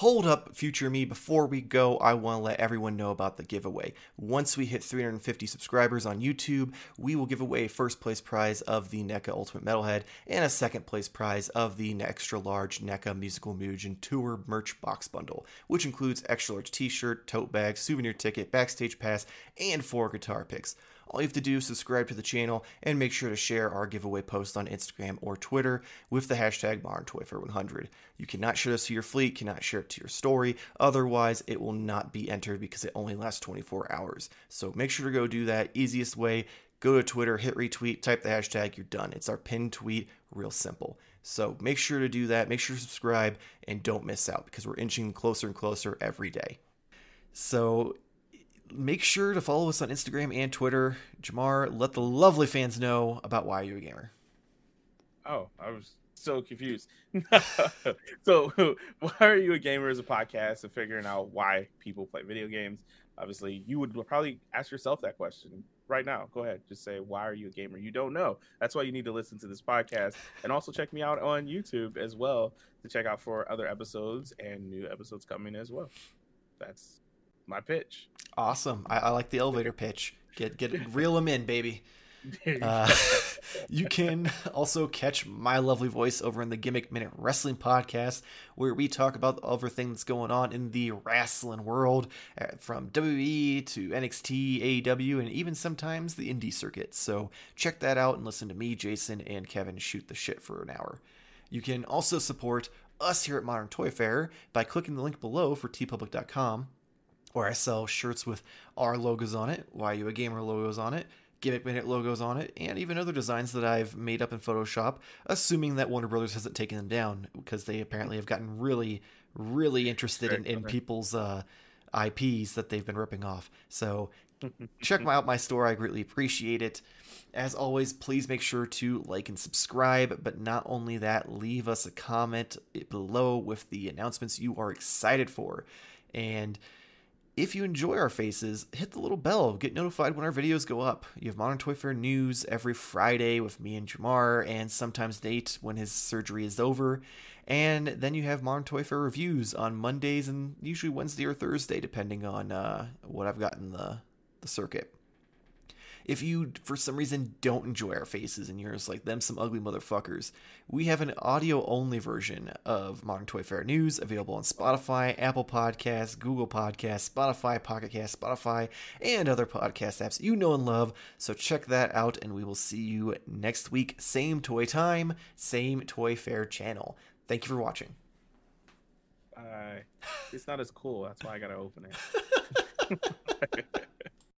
Hold up, future me. Before we go, I want to let everyone know about the giveaway. Once we hit 350 subscribers on YouTube, we will give away a first place prize of the NECA Ultimate Metalhead and a second place prize of the extra large NECA Musical Mutagen Tour merch box bundle, which includes extra large t shirt, tote bag, souvenir ticket, backstage pass, and four guitar picks. All you have to do is subscribe to the channel and make sure to share our giveaway post on Instagram or Twitter with the hashtag ModernToyFair100. You cannot share this to your fleet, cannot share it to your story, otherwise it will not be entered because it only lasts 24 hours. So make sure to go do that. Easiest way, go to Twitter, hit retweet, type the hashtag, you're done. It's our pinned tweet, real simple. So make sure to do that, make sure to subscribe, and don't miss out because we're inching closer and closer every day. So make sure to follow us on Instagram and Twitter. Jamar, let the lovely fans know about why you're a gamer. Oh, I was so confused. so, why are you a gamer as a podcast and figuring out why people play video games? Obviously, you would probably ask yourself that question right now. Go ahead, just say, "Why are you a gamer?" You don't know. That's why you need to listen to this podcast and also check me out on YouTube as well to check out for other episodes and new episodes coming as well. That's my pitch. Awesome. I, I like the elevator pitch. Get get reel them in, baby. Uh, you can also catch my lovely voice over in the Gimmick Minute Wrestling Podcast, where we talk about everything that's going on in the wrestling world, uh, from WWE to NXT, AEW, and even sometimes the indie circuit. So check that out and listen to me, Jason, and Kevin shoot the shit for an hour. You can also support us here at Modern Toy Fair by clicking the link below for teepublic.com where I sell shirts with our logos on it, Why You a Gamer logos on it, Gimmick Minute logos on it, and even other designs that I've made up in Photoshop, assuming that Warner Brothers hasn't taken them down because they apparently have gotten really, really interested in, in people's uh, IPs that they've been ripping off. So check out my store. I greatly appreciate it. As always, please make sure to like and subscribe. But not only that, leave us a comment below with the announcements you are excited for. And if you enjoy our faces, hit the little bell, get notified when our videos go up. You have Modern Toy Fair news every Friday with me and Jamar, and sometimes Nate when his surgery is over. And then you have Modern Toy Fair reviews on Mondays and usually Wednesday or Thursday, depending on uh, what I've got in the, the circuit. If you, for some reason, don't enjoy our faces and you're just like them, some ugly motherfuckers, we have an audio only version of Modern Toy Fair News available on Spotify, Apple Podcasts, Google Podcasts, Spotify, Pocket Cast, Spotify, and other podcast apps you know and love. So check that out, and we will see you next week. Same toy time, same Toy Fair channel. Thank you for watching. Uh, it's not as cool. That's why I gotta open it.